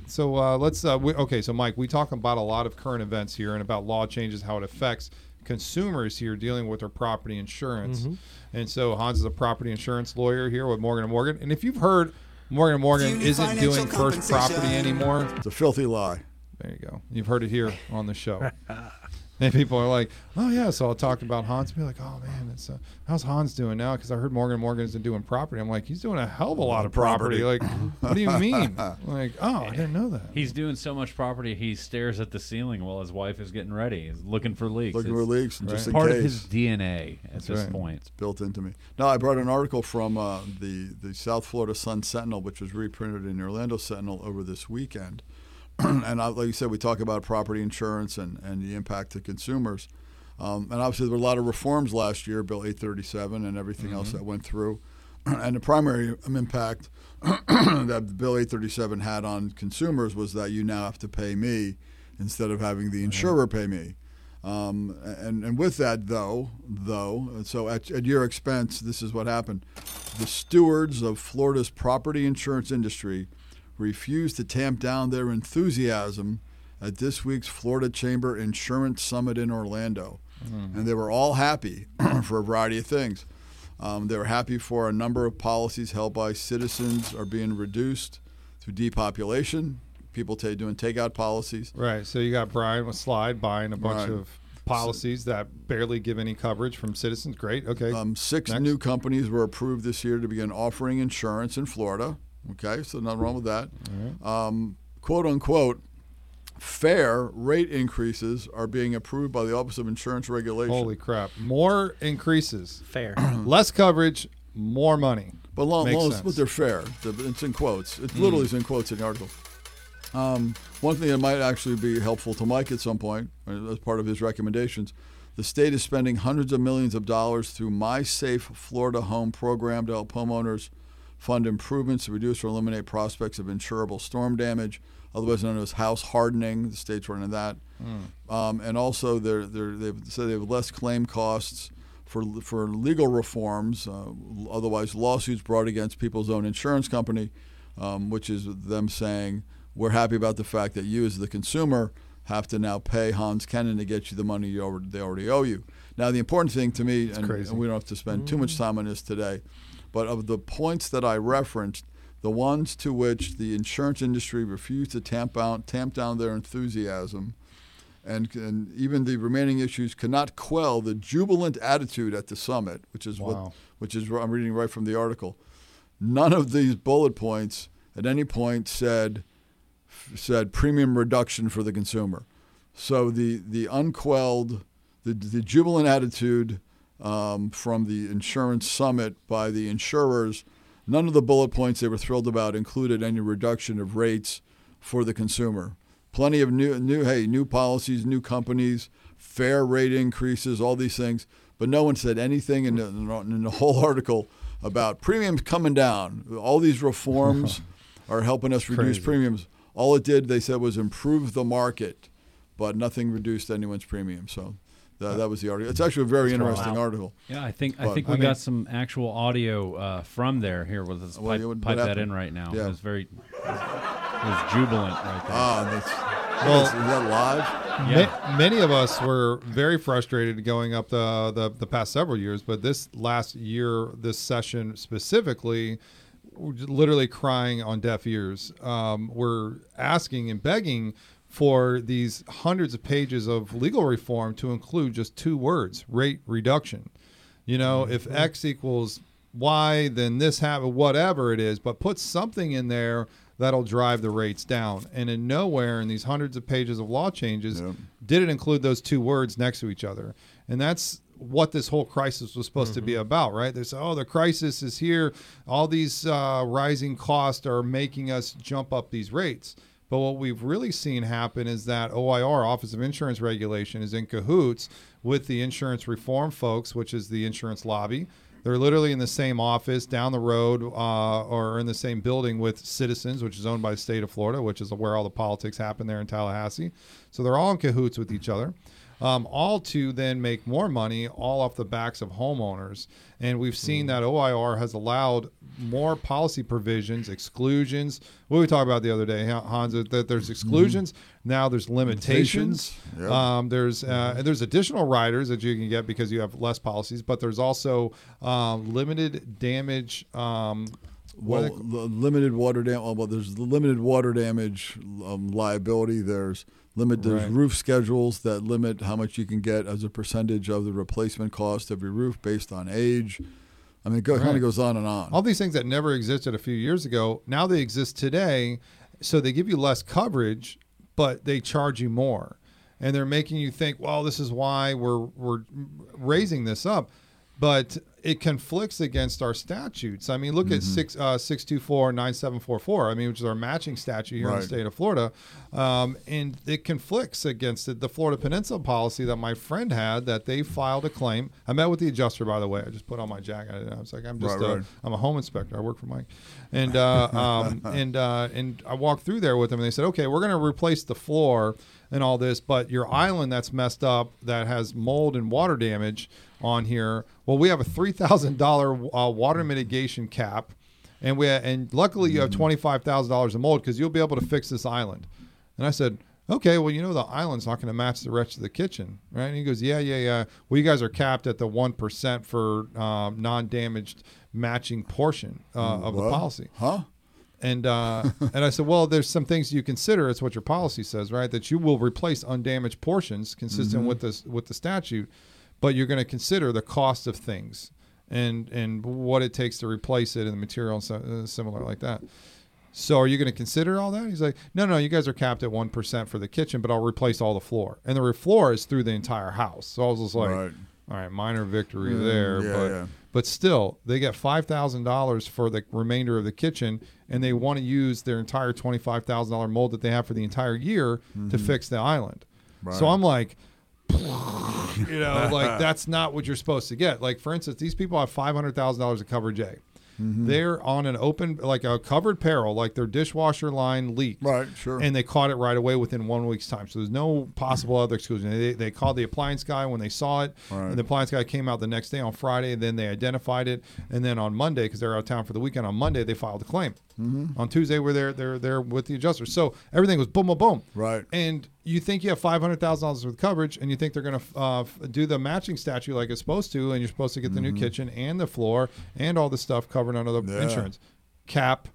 so uh, let's. Uh, we, okay, so Mike, we talk about a lot of current events here and about law changes, how it affects consumers here dealing with their property insurance. And so Hans is a property insurance lawyer here with Morgan and Morgan. And if you've heard Morgan and Morgan Do isn't doing first property anymore, It's a filthy lie. there you go. You've heard it here on the show. and people are like, "Oh yeah," so I'll talk about Hans. and Be like, "Oh man, it's uh, how's Hans doing now?" Because I heard Morgan and Morgan isn't doing property. I'm like, he's doing a hell of a lot of property. Like, what do you mean? like, oh, I didn't know that. He's doing so much property. He stares at the ceiling while his wife is getting ready. He's looking for leaks. Looking for leaks, and just in part case. of his DNA at this right. point. built into me. No, I brought an article from uh, the the South Florida Sun Sentinel, which was reprinted in the Orlando Sentinel over this weekend. and I, like you said, we talk about property insurance and, and the impact to consumers. Um, and obviously, there were a lot of reforms last year, Bill 837 and everything else that went through. and the primary um, impact that Bill 837 had on consumers was that you now have to pay me instead of having the insurer pay me. Um, and, and with that, though, though, so at, at your expense, this is what happened. The stewards of Florida's property insurance industry refused to tamp down their enthusiasm at this week's Florida Chamber Insurance Summit in Orlando. And they were all happy for a variety of things. Um, they were happy for a number of policies held by citizens are being reduced through depopulation, people ta- doing takeout policies. Right. So you got Brian with Slide buying a bunch Right. of policies that barely give any coverage from citizens. Great. Okay. Um, six Next. new companies were approved this year to begin offering insurance in Florida. Okay, so nothing wrong with that. Um, quote unquote, fair rate increases are being approved by the Office of Insurance Regulation. Holy crap. More increases, Fair. less coverage, more money. but long, Makes long sense. but they're fair. It's in quotes. It literally is in quotes in the article. Um, one thing that might actually be helpful to Mike at some point, uh, as part of his recommendations, the state is spending hundreds of millions of dollars through My Safe Florida Home program to help homeowners fund improvements to reduce or eliminate prospects of insurable storm damage, otherwise known as house hardening. The state's running that, um, and also they're, they're, they've said they have less claim costs for for legal reforms, uh, otherwise lawsuits brought against people's own insurance company, um, which is them saying we're happy about the fact that you as the consumer have to now pay Hans Kennon to get you the money you already, they already owe you. Now the important thing to me, and, and we don't have to spend too much time on this today, but of the points that I referenced, the ones to which the insurance industry refused to tamp, out, tamp down their enthusiasm and, and even the remaining issues cannot quell the jubilant attitude at the summit, which is what which is I'm reading right from the article. None of these bullet points at any point said said premium reduction for the consumer. So the the unquelled, the the jubilant attitude um, from the insurance summit by the insurers, none of the bullet points they were thrilled about included any reduction of rates for the consumer. Plenty of new new hey new policies, new companies, fair rate increases, all these things, but no one said anything in the, in the whole article about premiums coming down. All these reforms are helping us reduce Crazy. premiums. All it did, they said, was improve the market, but nothing reduced anyone's premium. So that, that was the article. It's actually a very interesting Wow. article. Yeah, I think I But, think I we mean- got some actual audio uh, from there. Here, with us Well, pipe, would- pipe what that in right now. Yeah. It was very, it was jubilant right there. Ah, that's, Well- is that live? Yeah. Ma- many of us were very frustrated going up the, the the past several years, but this last year, this session specifically, we're literally crying on deaf ears. Um, we're asking and begging for these hundreds of pages of legal reform to include just two words: rate reduction. You know, if X equals Y, then this happen, whatever it is, but put something in there that'll drive the rates down. And in nowhere in these hundreds of pages of law changes Yep. did it include those two words next to each other. And that's what this whole crisis was supposed to be about, right? They say, oh, the crisis is here. All these uh, rising costs are making us jump up these rates. But what we've really seen happen is that OIR, Office of Insurance Regulation, is in cahoots with the insurance reform folks, which is the insurance lobby. They're literally in the same office down the road uh, or in the same building with Citizens, which is owned by the state of Florida, which is where all the politics happen there in Tallahassee. So they're all in cahoots with each other. Um, all to then make more money all off the backs of homeowners. And we've seen that OIR has allowed more policy provisions, exclusions. What we talked about the other day, Hans? That there's exclusions. Now there's limitations. Limitations, yep. Um, there's uh, and there's additional riders that you can get because you have less policies, but there's also um, limited damage. Um, Well, limited water damage. Well, there's the limited water damage um, liability. There's limit. There's Right. roof schedules that limit how much you can get as a percentage of the replacement cost of your roof based on age. I mean, it go, kind of goes on and on. all these things that never existed a few years ago now they exist today so they give you less coverage but they charge you more and they're making you think well this is why we're we're raising this up but it conflicts against our statutes. I mean, look Mm-hmm. at six uh, six two four nine seven four four. I mean, which is our matching statute here in the state of Florida, um, and it conflicts against it. The Florida Peninsula policy that my friend had that they filed a claim. I met with the adjuster, by the way. I just put on my jacket. I was like, I'm just Right, a, right. I'm a home inspector. I work for Mike, and uh, um, and uh, and I walked through there with them, and they said, okay, we're going to replace the floor and all this, but your island that's messed up that has mold and water damage on here. Well, we have a three thousand dollar uh, water mitigation cap, and we and luckily you have twenty five thousand dollars in mold because you'll be able to fix this island. And I said. Okay, well, you know the island's not going to match the rest of the kitchen, right? And he goes, "Yeah, yeah, yeah. Well, you guys are capped at the one percent for um, non-damaged matching portion uh, of the policy." Huh? And uh, and I said, well, there's some things you consider. It's what your policy says, right? That you will replace undamaged portions consistent with this with the statute, but you're going to consider the cost of things and and what it takes to replace it and the material and so, uh, similar like that. So are you going to consider all that? He's like, no, no, you guys are capped at one percent for the kitchen, but I'll replace all the floor, and the floor is through the entire house. So I was just like, Right. all right, minor victory there, yeah, but yeah. but still, they get five thousand dollars for the remainder of the kitchen, and they want to use their entire twenty five thousand dollar mold that they have for the entire year to fix the island. So Mm-hmm. I'm like, you know, like that's not what you're supposed to get. Like for instance, these people have five hundred thousand dollars of coverage A. Mm-hmm. They're on an open, like a covered peril, like their dishwasher line leaked. Right, sure. And they caught it right away within one week's time. So there's no possible other exclusion. They, they called the appliance guy when they saw it. Right. And the appliance guy came out the next day on Friday. And then they identified it. And then on Monday, because they're out of town for the weekend, on Monday they filed a claim. Mm-hmm. On Tuesday, we're there, they're there with the adjuster. So everything was boom, boom, boom. Right. And you think you have five hundred thousand dollars worth of coverage, and you think they're going to uh, do the matching statue like it's supposed to, and you're supposed to get the new kitchen and the floor and all the stuff covered under the Mm-hmm. Yeah. insurance cap,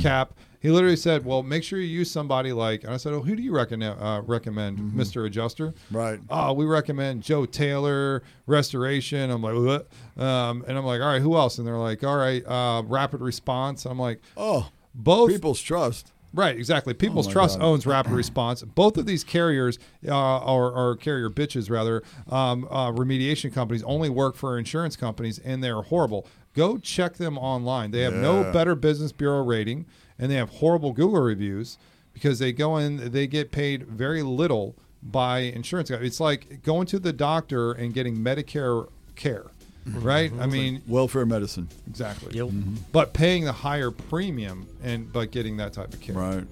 cap, He literally said, "Well, make sure you use somebody like." And I said, "Oh, who do you recommend? Uh, recommend, Mm-hmm. Mister Adjuster?" Right. Oh, we recommend Joe Taylor Restoration. I'm like, what? Um, and I'm like, all right, who else? And they're like, all right, uh, Rapid Response. I'm like, Oh, both people's trust. Right, exactly. People's Oh Trust God. owns Rapid Response. Both of these carriers, uh, or, or carrier bitches rather, um, uh, remediation companies only work for insurance companies, and they're horrible. Go check them online. They have no Better Business Bureau rating, and they have horrible Google reviews because they go in, they get paid very little by insurance. It's like going to the doctor and getting Medicare care, mm-hmm. right? Mm-hmm. I mean, Welfare medicine. exactly. Yep. Mm-hmm. But paying the higher premium and but getting that type of care. Right.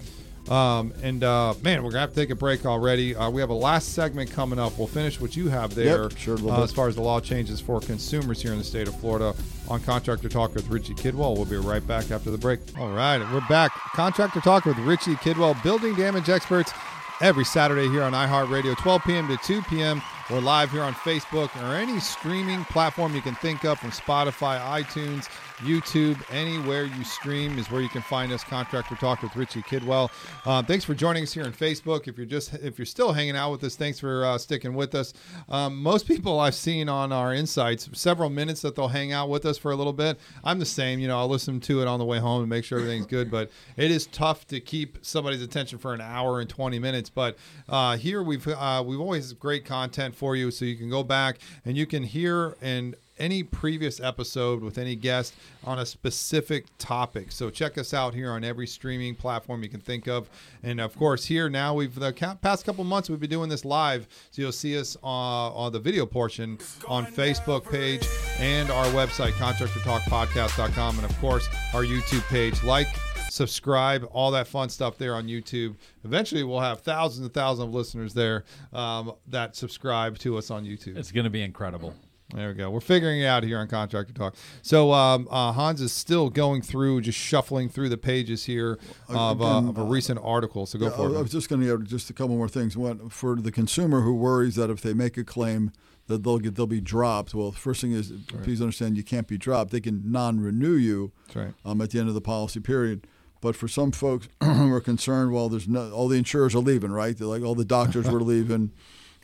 Um, and uh, man, we're gonna have to take a break already. Uh, we have a last segment coming up. We'll finish what you have there, Yep, sure, uh, as far as the law changes for consumers here in the state of Florida. On Contractor Talk with Richie Kidwell, we'll be right back after the break. All right, we're back. Contractor Talk with Richie Kidwell, building damage experts, every Saturday here on iHeartRadio, 12 p.m. to 2 p.m. We're live here on Facebook or any streaming platform you can think of, from Spotify, iTunes, YouTube, anywhere you stream is where you can find us. Contractor Talk with Richie Kidwell. Uh, thanks for joining us here on Facebook. If you're just if you're still hanging out with us, thanks for uh, sticking with us. Um, most people I've seen on our insights, several minutes that they'll hang out with us for a little bit. I'm the same. You know, I'll listen to it on the way home and make sure everything's good. But it is tough to keep somebody's attention for an hour and 20 minutes. But uh, here we've uh, we've always great content for you, so you can go back and you can hear and any previous episode with any guest on a specific topic. So check us out here on every streaming platform you can think of. And of course, here now we've the past couple months we've been doing this live, so you'll see us uh, on the video portion on Facebook page and our website contractortalkpodcast.com, and of course our YouTube page. Like subscribe, all that fun stuff there on YouTube. Eventually, we'll have thousands and thousands of listeners there um, that subscribe to us on YouTube. It's going to be incredible. There we go. We're figuring it out here on Contractor Talk. So um, uh, Hans is still going through, just shuffling through the pages here of, uh, of a recent article. So go Yeah, for I, I was just going to add just a couple more things. One for the consumer who worries that if they make a claim that they'll get they'll be dropped. Well, the first thing is please understand you can't be dropped. They can non-renew you That's right. um, at the end of the policy period. But for some folks who are concerned, well, there's no all the insurers are leaving, right? They're like all the doctors were leaving,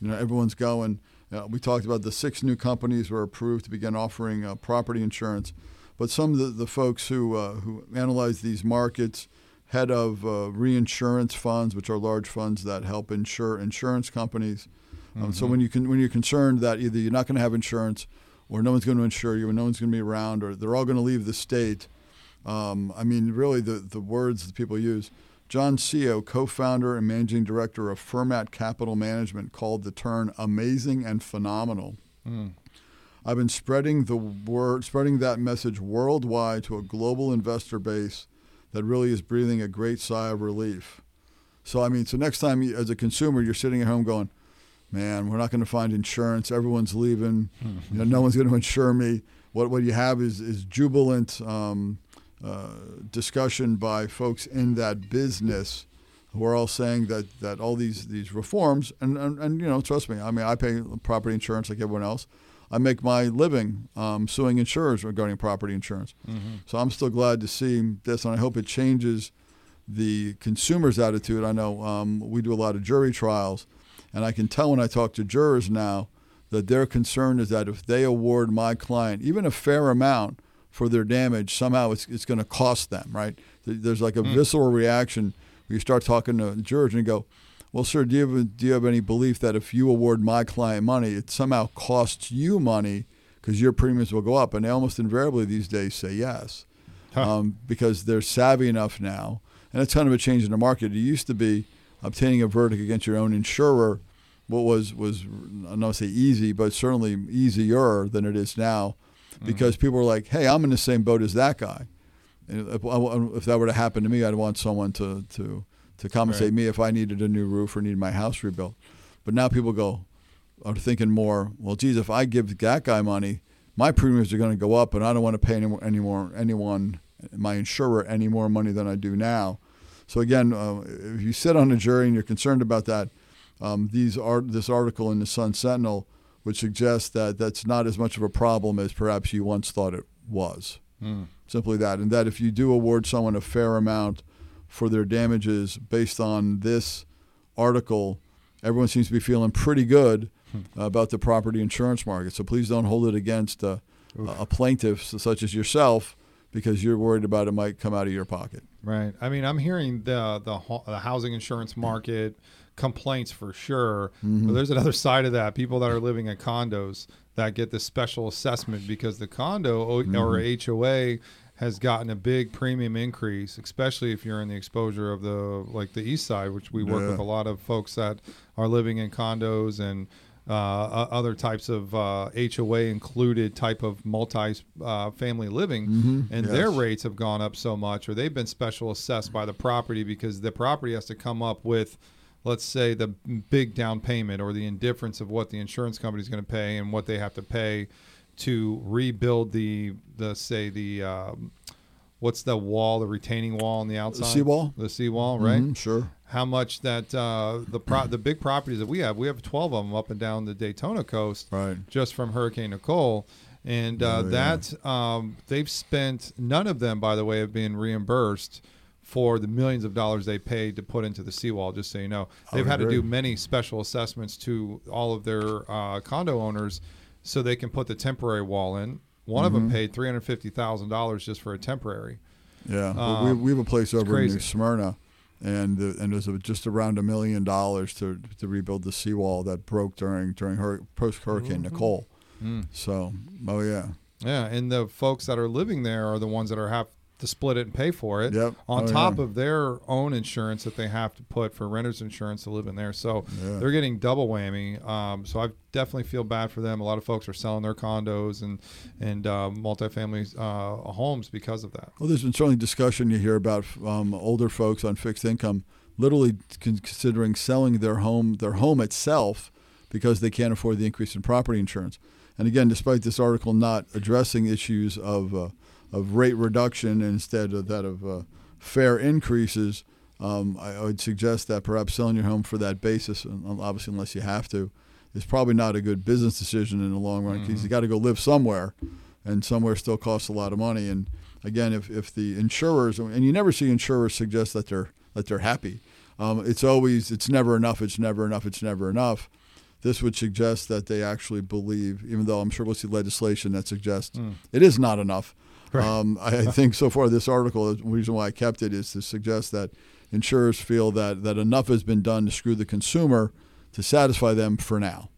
you know, everyone's going. Uh, we talked about the six new companies were approved to begin offering uh, property insurance, but some of the, the folks who uh, who analyze these markets, head of uh, reinsurance funds, which are large funds that help insure insurance companies. Um, So when you can when you're concerned that either you're not going to have insurance, or no one's going to insure you, or no one's going to be around, or they're all going to leave the state. Um, I mean, really, the, the words that people use. John Seo, co founder and managing director of Fermat Capital Management, called the term amazing and phenomenal. I've been spreading the word, spreading that message worldwide to a global investor base that really is breathing a great sigh of relief. So, I mean, so next time you, as a consumer, you're sitting at home going, man, we're not going to find insurance. Everyone's leaving. You know, no one's going to insure me. What what you have is is jubilant um, discussion by folks in that business who are all saying that, that all these these reforms and, and, and you know trust me I mean I pay property insurance like everyone else. I make my living um, suing insurers regarding property insurance. So I'm still glad to see this and I hope it changes the consumer's attitude. I know um, we do a lot of jury trials and I can tell when I talk to jurors now that their concern is that if they award my client even a fair amount for their damage, somehow it's, it's going to cost them, right? There's like a visceral reaction where you start talking to jurors and you go, well, sir, do you, have, do you have any belief that if you award my client money, it somehow costs you money because your premiums will go up? And they almost invariably these days say yes um, because they're savvy enough now. And it's kind of a change in the market. It used to be obtaining a verdict against your own insurer what was was I don't want to say easy, but certainly easier than it is now, because people are like, "Hey, I'm in the same boat as that guy." And if, if that were to happen to me, I'd want someone to to to compensate Right. me if I needed a new roof or needed my house rebuilt. But now people go are thinking more. Well, geez, if I give that guy money, my premiums are going to go up, and I don't want to pay any more, any more anyone my insurer any more money than I do now. So again, uh, if you sit on a jury and you're concerned about that, um, these art this article in the Sun Sentinel would suggest that that's not as much of a problem as perhaps you once thought it was. Hmm. Simply that, and that if you do award someone a fair amount for their damages based on this article, everyone seems to be feeling pretty good hmm. about the property insurance market. So please don't hold it against a, a plaintiff such as yourself because you're worried about it might come out of your pocket. Right. I mean, I'm hearing the the, the housing insurance market complaints for sure. But there's another side of that. People that are living in condos that get this special assessment because the condo o- or HOA has gotten a big premium increase, especially if you're in the exposure of the like the east side, which we work Yeah. with a lot of folks that are living in condos and uh, other types of uh, HOA included type of multi uh, family living, and their rates have gone up so much, or they've been special assessed by the property because the property has to come up with, let's say, the big down payment or the indifference of what the insurance company is going to pay and what they have to pay to rebuild the the say the um, what's the wall, the retaining wall on the outside, The seawall? the seawall, right? Mhm, sure. how much that uh, the pro- the big properties that we have, we have 12 of them up and down the Daytona coast, Right. just from Hurricane Nicole. And uh, Oh, yeah. that um, they've spent none of them, by the way, have been reimbursed for the millions of dollars they paid to put into the seawall. Just so you know, they've had to do many special assessments to all of their uh, condo owners so they can put the temporary wall in. One of them Mm-hmm. paid three hundred fifty thousand dollars just for a temporary. Yeah, but we, we have a place over in. New Smyrna, and uh, and there's a, just around a million dollars to to rebuild the seawall that broke during during hur- post Hurricane Nicole. So, oh yeah, Yeah, and the folks that are living there are the ones that are have to split it and pay for it. Yep. On Oh, top yeah. of their own insurance that they have to put for renters insurance to live in there, so Yeah. they're getting double whammy. Um, so I definitely feel bad for them. A lot of folks are selling their condos and and uh, multifamily uh, homes because of that. Well, there's been certainly discussion you hear about um, older folks on fixed income literally considering selling their home, their home itself, because they can't afford the increase in property insurance. And again, despite this article not addressing issues of uh, of rate reduction instead of that of uh, fair increases, um, I, I would suggest that perhaps selling your home for that basis, and obviously unless you have to, is probably not a good business decision in the long run because you got to go live somewhere, and somewhere still costs a lot of money. And again, if, if the insurers and you never see insurers suggest that they're that they're happy, um, it's always it's never enough, it's never enough, it's never enough. This would suggest that they actually believe, even though I'm sure we'll see legislation that suggests it is not enough. Um, I, I think so far this article, the reason why I kept it is to suggest that insurers feel that, that enough has been done to screw the consumer to satisfy them for now.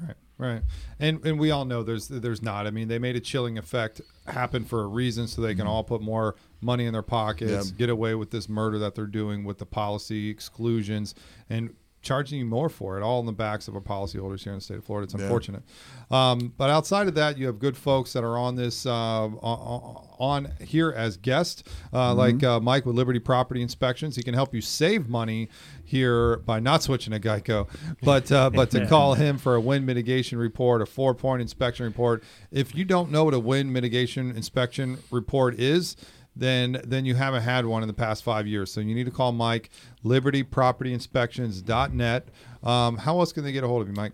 Right, right, and and we all know there's there's not. I mean, they made a chilling effect happen for a reason, so they can all put more money in their pockets, Mm-hmm. Yep. get away with this murder that they're doing with the policy exclusions, and charging you more for it, all in the backs of our policyholders here in the state of Florida. It's Yeah. unfortunate, um, but outside of that, you have good folks that are on this uh, on, on here as guests, uh, Mm-hmm. like uh, Mike with Liberty Property Inspections. He can help you save money here by not switching to Geico, but uh, but to call him for a wind mitigation report, a four point inspection report. If you don't know what a wind mitigation inspection report is, then then you haven't had one in the past five years. So you need to call Mike, libertypropertyinspections.net. Um, how else can they get a hold of you, Mike?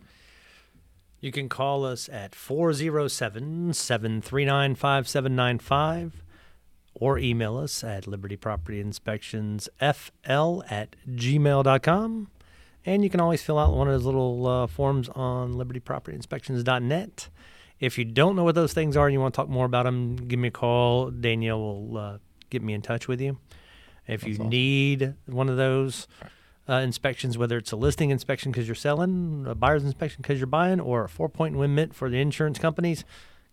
You can call us at 407 739 5795 or email us at libertypropertyinspectionsfl at gmail.com. And you can always fill out one of those little uh, forms on libertypropertyinspections.net. If you don't know what those things are and you want to talk more about them, give me a call. Danielle will uh, get me in touch with you. If you need one of those uh, inspections, whether it's a listing inspection because you're selling, a buyer's inspection because you're buying, or a four point win mint for the insurance companies,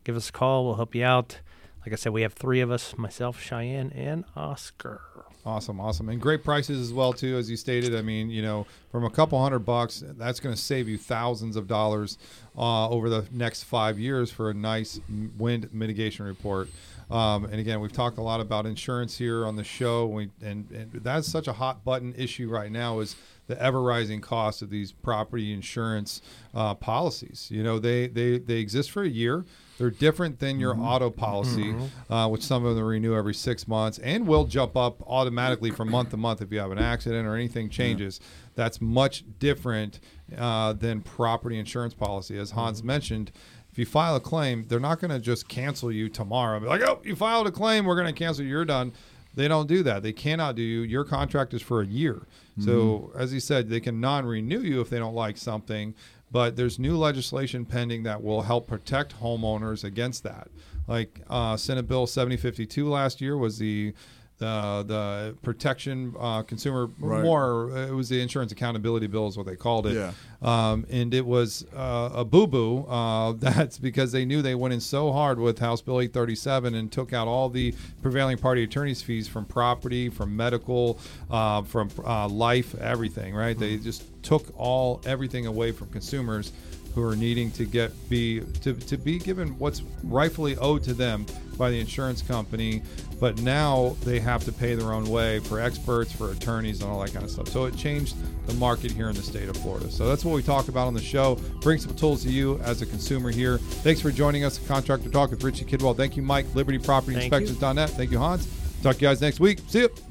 give us a call. We'll help you out. Like I said, we have three of us myself, Cheyenne, and Oscar. Awesome, awesome, and great prices as well too, as you stated. I mean, you know, from a couple hundred bucks, that's going to save you thousands of dollars uh, over the next five years for a nice wind mitigation report. Um, and again, we've talked a lot about insurance here on the show, we, and, and that's such a hot button issue right now is the ever rising cost of these property insurance uh, policies. You know, they, they they exist for a year. They're different than your auto policy, uh, which some of them renew every six months and will jump up automatically from month to month if you have an accident or anything changes. That's much different uh, than property insurance policy. As Hans mentioned, if you file a claim, they're not going to just cancel you tomorrow. Be like, oh, you filed a claim, we're going to cancel you. You're done. They don't do that. They cannot do you. your contract is for a year. So as he said, they can non-renew you if they don't like something. But there's new legislation pending that will help protect homeowners against that. Like uh, Senate Bill 7052 last year was the the the protection uh, consumer Right. more it was the insurance accountability bill is what they called it Yeah. um, and it was uh, a boo boo. Uh, that's because they knew they went in so hard with House Bill 837 and took out all the prevailing party attorneys' fees from property, from medical, uh, from uh, life, everything. Right? They just took all everything away from consumers who are needing to get be to, to be given what's rightfully owed to them by the insurance company but now they have to pay their own way for experts for attorneys and all that kind of stuff. So it changed the market here in the state of florida. So that's what we talk about on the show. Bring some tools to you as a consumer here. Thanks for joining us contractor talk with richie kidwell. Thank you mike. Liberty property Thank you. inspections.net thank you hans. Talk to you guys next week. See you